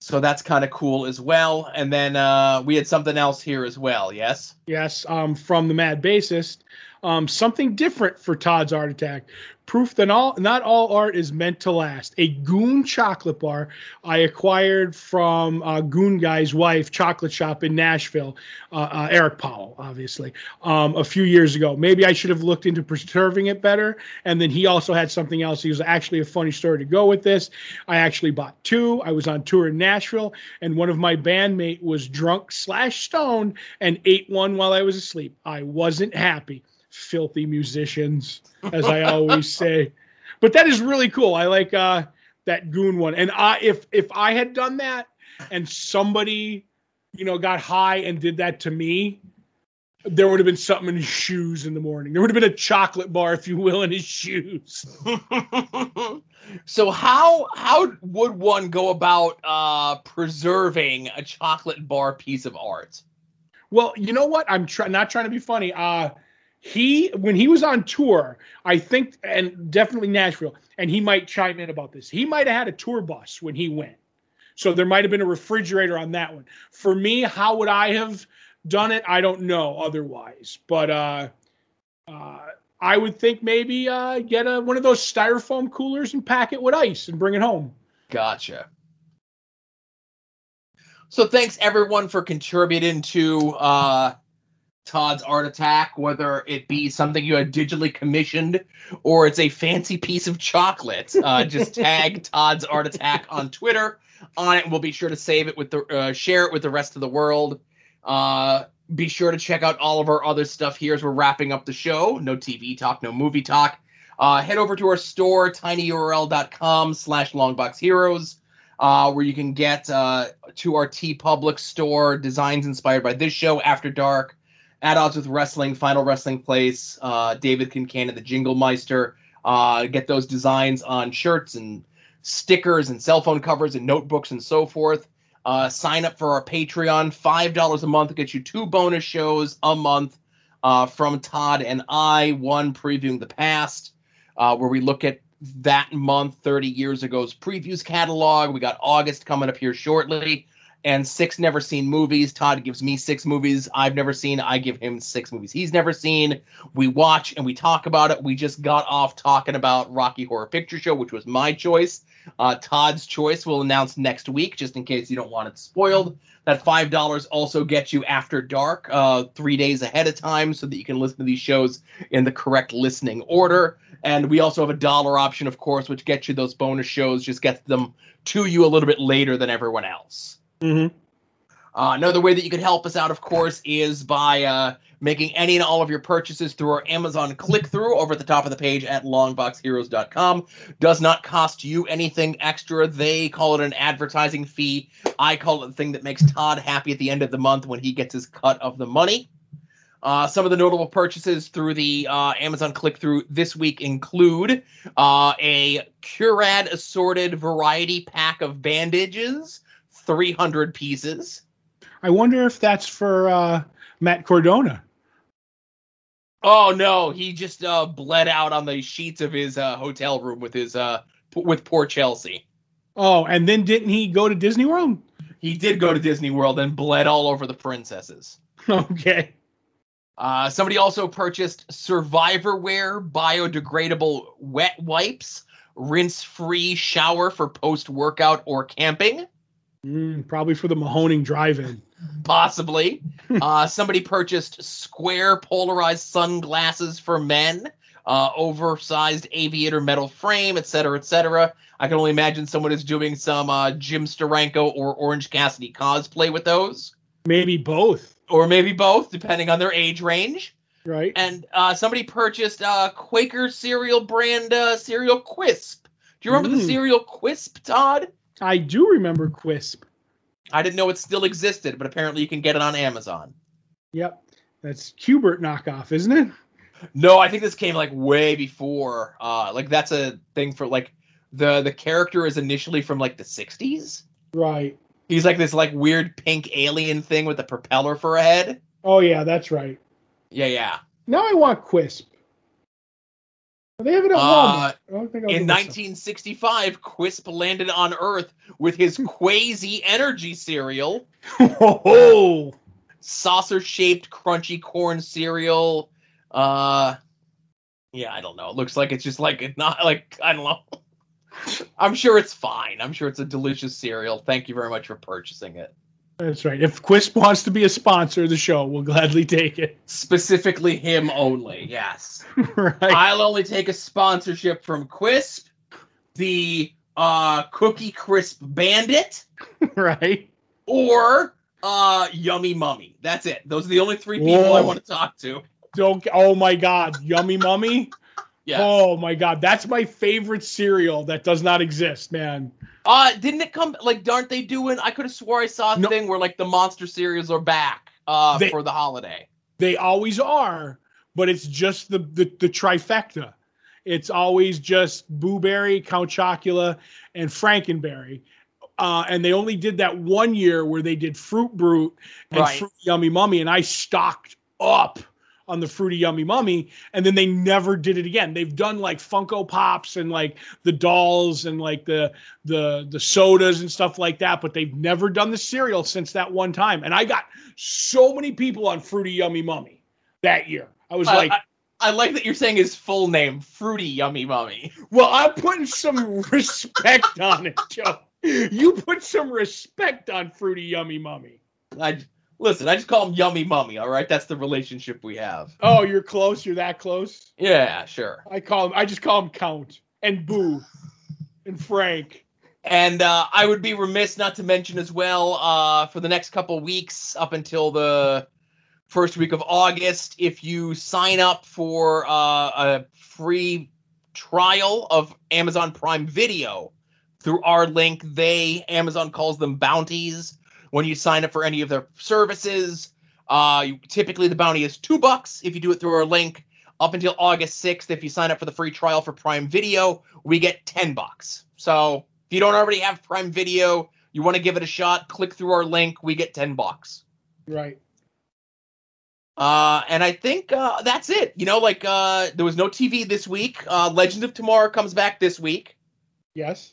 So that's kind of cool as well. And then uh we had something else here as well, yes? Yes. Um, from the Mad Bassist, Um, something different for Todd's Art Attack. Proof that all not all art is meant to last. A Goon chocolate bar I acquired from uh, Goon Guy's wife, chocolate shop in Nashville, uh, uh, Eric Powell, obviously, um, a few years ago. Maybe I should have looked into preserving it better. And then he also had something else. He was actually a funny story to go with this. I actually bought two. I was on tour in Nashville, and one of my bandmate was drunk slash stoned and ate one while I was asleep. I wasn't happy filthy musicians, as I always say. But that is really cool. I like uh, that goon one. And I, if if I had done that and somebody, you know, got high and did that to me, there would have been something in his shoes in the morning. There would have been a chocolate bar, if you will, in his shoes. so how how would one go about uh, preserving a chocolate bar piece of art? Well, you know what? I'm try- not trying to be funny. Uh, he when he was on tour, I think, and definitely Nashville, and he might chime in about this. He might have had a tour bus when he went, so there might have been a refrigerator on that one. For me, how would I have done it? I don't know. Otherwise, but uh, uh, I would think maybe uh, get a one of those styrofoam coolers and pack it with ice and bring it home. Gotcha. So thanks everyone for contributing to uh, Todd's Art Attack, whether it be something you had digitally commissioned or it's a fancy piece of chocolate. Uh, just tag Todd's Art Attack on Twitter. On it, we'll be sure to save it with the uh, share it with the rest of the world. Uh, be sure to check out all of our other stuff here as we're wrapping up the show. No TV talk, no movie talk. Uh, head over to our store, tinyurl.com slash longboxheroes, uh, where you can get uh, to our TeePublic store, designs inspired by this show, After Dark, at odds with wrestling, Final Wrestling Place, uh, David Kincannon, the Jingle Meister. Uh, get those designs on shirts and stickers and cell phone covers and notebooks and so forth. Uh, sign up for our Patreon. Five dollars a month gets you two bonus shows a month uh, from Todd and I. One previewing the past, uh, where we look at that month, 30 years ago's previews catalog. We got August coming up here shortly and six never seen movies. Todd gives me six movies I've never seen. I give him six movies he's never seen. We watch and we talk about it. We just got off talking about Rocky Horror Picture Show, which was my choice. Uh, Todd's choice will announce next week, just in case you don't want it spoiled. That five dollars also gets you After Dark uh, three days ahead of time, so that you can listen to these shows in the correct listening order. And we also have a dollar option, of course, which gets you those bonus shows, just gets them to you a little bit later than everyone else. Mm-hmm. Uh, another way that you can help us out, of course, is by uh, making any and all of your purchases through our Amazon click through over at the top of the page at longboxheroes.com. Does not cost you anything extra. They call it an advertising fee. I call it the thing that makes Todd happy at the end of the month when he gets his cut of the money. Uh, some of the notable purchases through the uh, Amazon click through this week include uh, a Curad assorted variety pack of bandages, 300 pieces. I wonder if that's for uh, Matt Cardona. Oh no, he just uh, bled out on the sheets of his uh, hotel room with his uh, p- with poor Chelsea. Oh, and then didn't he go to Disney World? He did go to Disney World and bled all over the princesses. Okay. Uh, somebody also purchased Survivorware biodegradable wet wipes, rinse-free shower for post-workout or camping. Mm, probably for the Mahoning drive-in. Possibly. uh, somebody purchased square polarized sunglasses for men, uh, oversized aviator metal frame, etc., etc. I can only imagine someone is doing some uh, Jim Steranko or Orange Cassidy cosplay with those, Maybe both. or maybe both, depending on their age range. Right. And uh, somebody purchased uh, Quaker cereal brand uh, cereal Quisp. Do you remember the Mm. cereal Quisp, Todd? I do remember Quisp. I didn't know it still existed, but apparently you can get it on Amazon. Yep. That's Hubert knockoff, isn't it? No, I think this came like way before. Uh, like that's a thing for like the the character is initially from like the '60s. Right. He's like this like weird pink alien thing with a propeller for a head. Oh yeah, that's right. Yeah, yeah. Now I want Quisp. They Uh, Walmart. I don't think In 1965, Quisp landed on Earth with his Quasi Energy cereal. Oh, saucer-shaped crunchy corn cereal. Uh, yeah, I don't know. It looks like it's just like it's not like I don't know. I'm sure it's fine. I'm sure it's a delicious cereal. Thank you very much for purchasing it. That's right. If Quisp wants to be a sponsor of the show, we'll gladly take it. Specifically, him only. Yes. right. I'll only take a sponsorship from Quisp, the uh, Cookie Crisp Bandit, right. or uh, Yummy Mummy. That's it. Those are the only three people I want to talk to. Don't. Oh my God. Yummy Mummy. Yeah. Oh my God. That's my favorite cereal that does not exist, man. Uh, didn't it come like? Aren't they doing? I could have swore I saw a No. thing where like the monster cereals are back uh They- for the holiday. They always are, but it's just the the, the trifecta. It's always just Boo Berry, Count Chocula, and Frankenberry. Uh, and they only did that one year where they did Fruit Brute and Right. Fruity Yummy Mummy, and I stocked up on the Fruity Yummy Mummy, and then they never did it again. They've done like Funko Pops and like the dolls and like the the the sodas and stuff like that, but they've never done the cereal since that one time. And I got so many people on Fruity Yummy Mummy that year. I was I- like, I, I like that you're saying his full name, Fruity Yummy Mummy. well, I'm putting some respect on it, Joe. You put some respect on Fruity Yummy Mummy. I listen. I just call him Yummy Mummy. All right, that's the relationship we have. Oh, you're close. You're that close. Yeah, sure. I call him. I just call him Count and Boo and Frank. And uh, I would be remiss not to mention as well uh, for the next couple weeks up until the first week of August, if you sign up for uh, a free trial of Amazon Prime Video through our link, they Amazon calls them bounties. When you sign up for any of their services, uh, you, typically the bounty is two bucks if you do it through our link. Up until August 6th, if you sign up for the free trial for Prime Video, we get 10 bucks. So if you don't already have Prime Video, you want to give it a shot, click through our link, we get 10 bucks. Right. Uh, and I think uh, that's it. You know, like uh, there was no TV this week. Uh, Legend of Tomorrow comes back this week. Yes.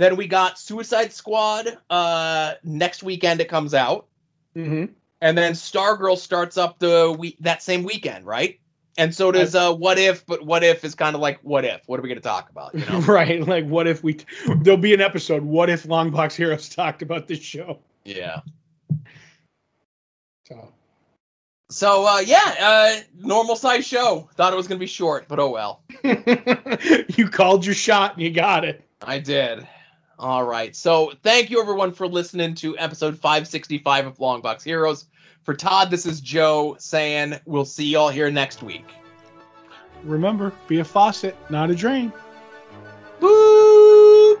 Then we got Suicide Squad. Uh, next weekend it comes out, Mm-hmm. and then Stargirl starts up the week that same weekend, right? And so does uh, What If, but What If is kind of like What If. What are we going to talk about? You know? Right. Like, what if we? There'll be an episode. What if Longbox Heroes talked about this show? yeah. So. So uh, yeah, uh, normal size show. Thought it was going to be short, but oh well. you called your shot and you got it. I did. All right. So thank you everyone for listening to episode 565 of Longbox Heroes. For Todd, this is Joe saying we'll see y'all here next week. Remember, be a faucet, not a drain. Boop!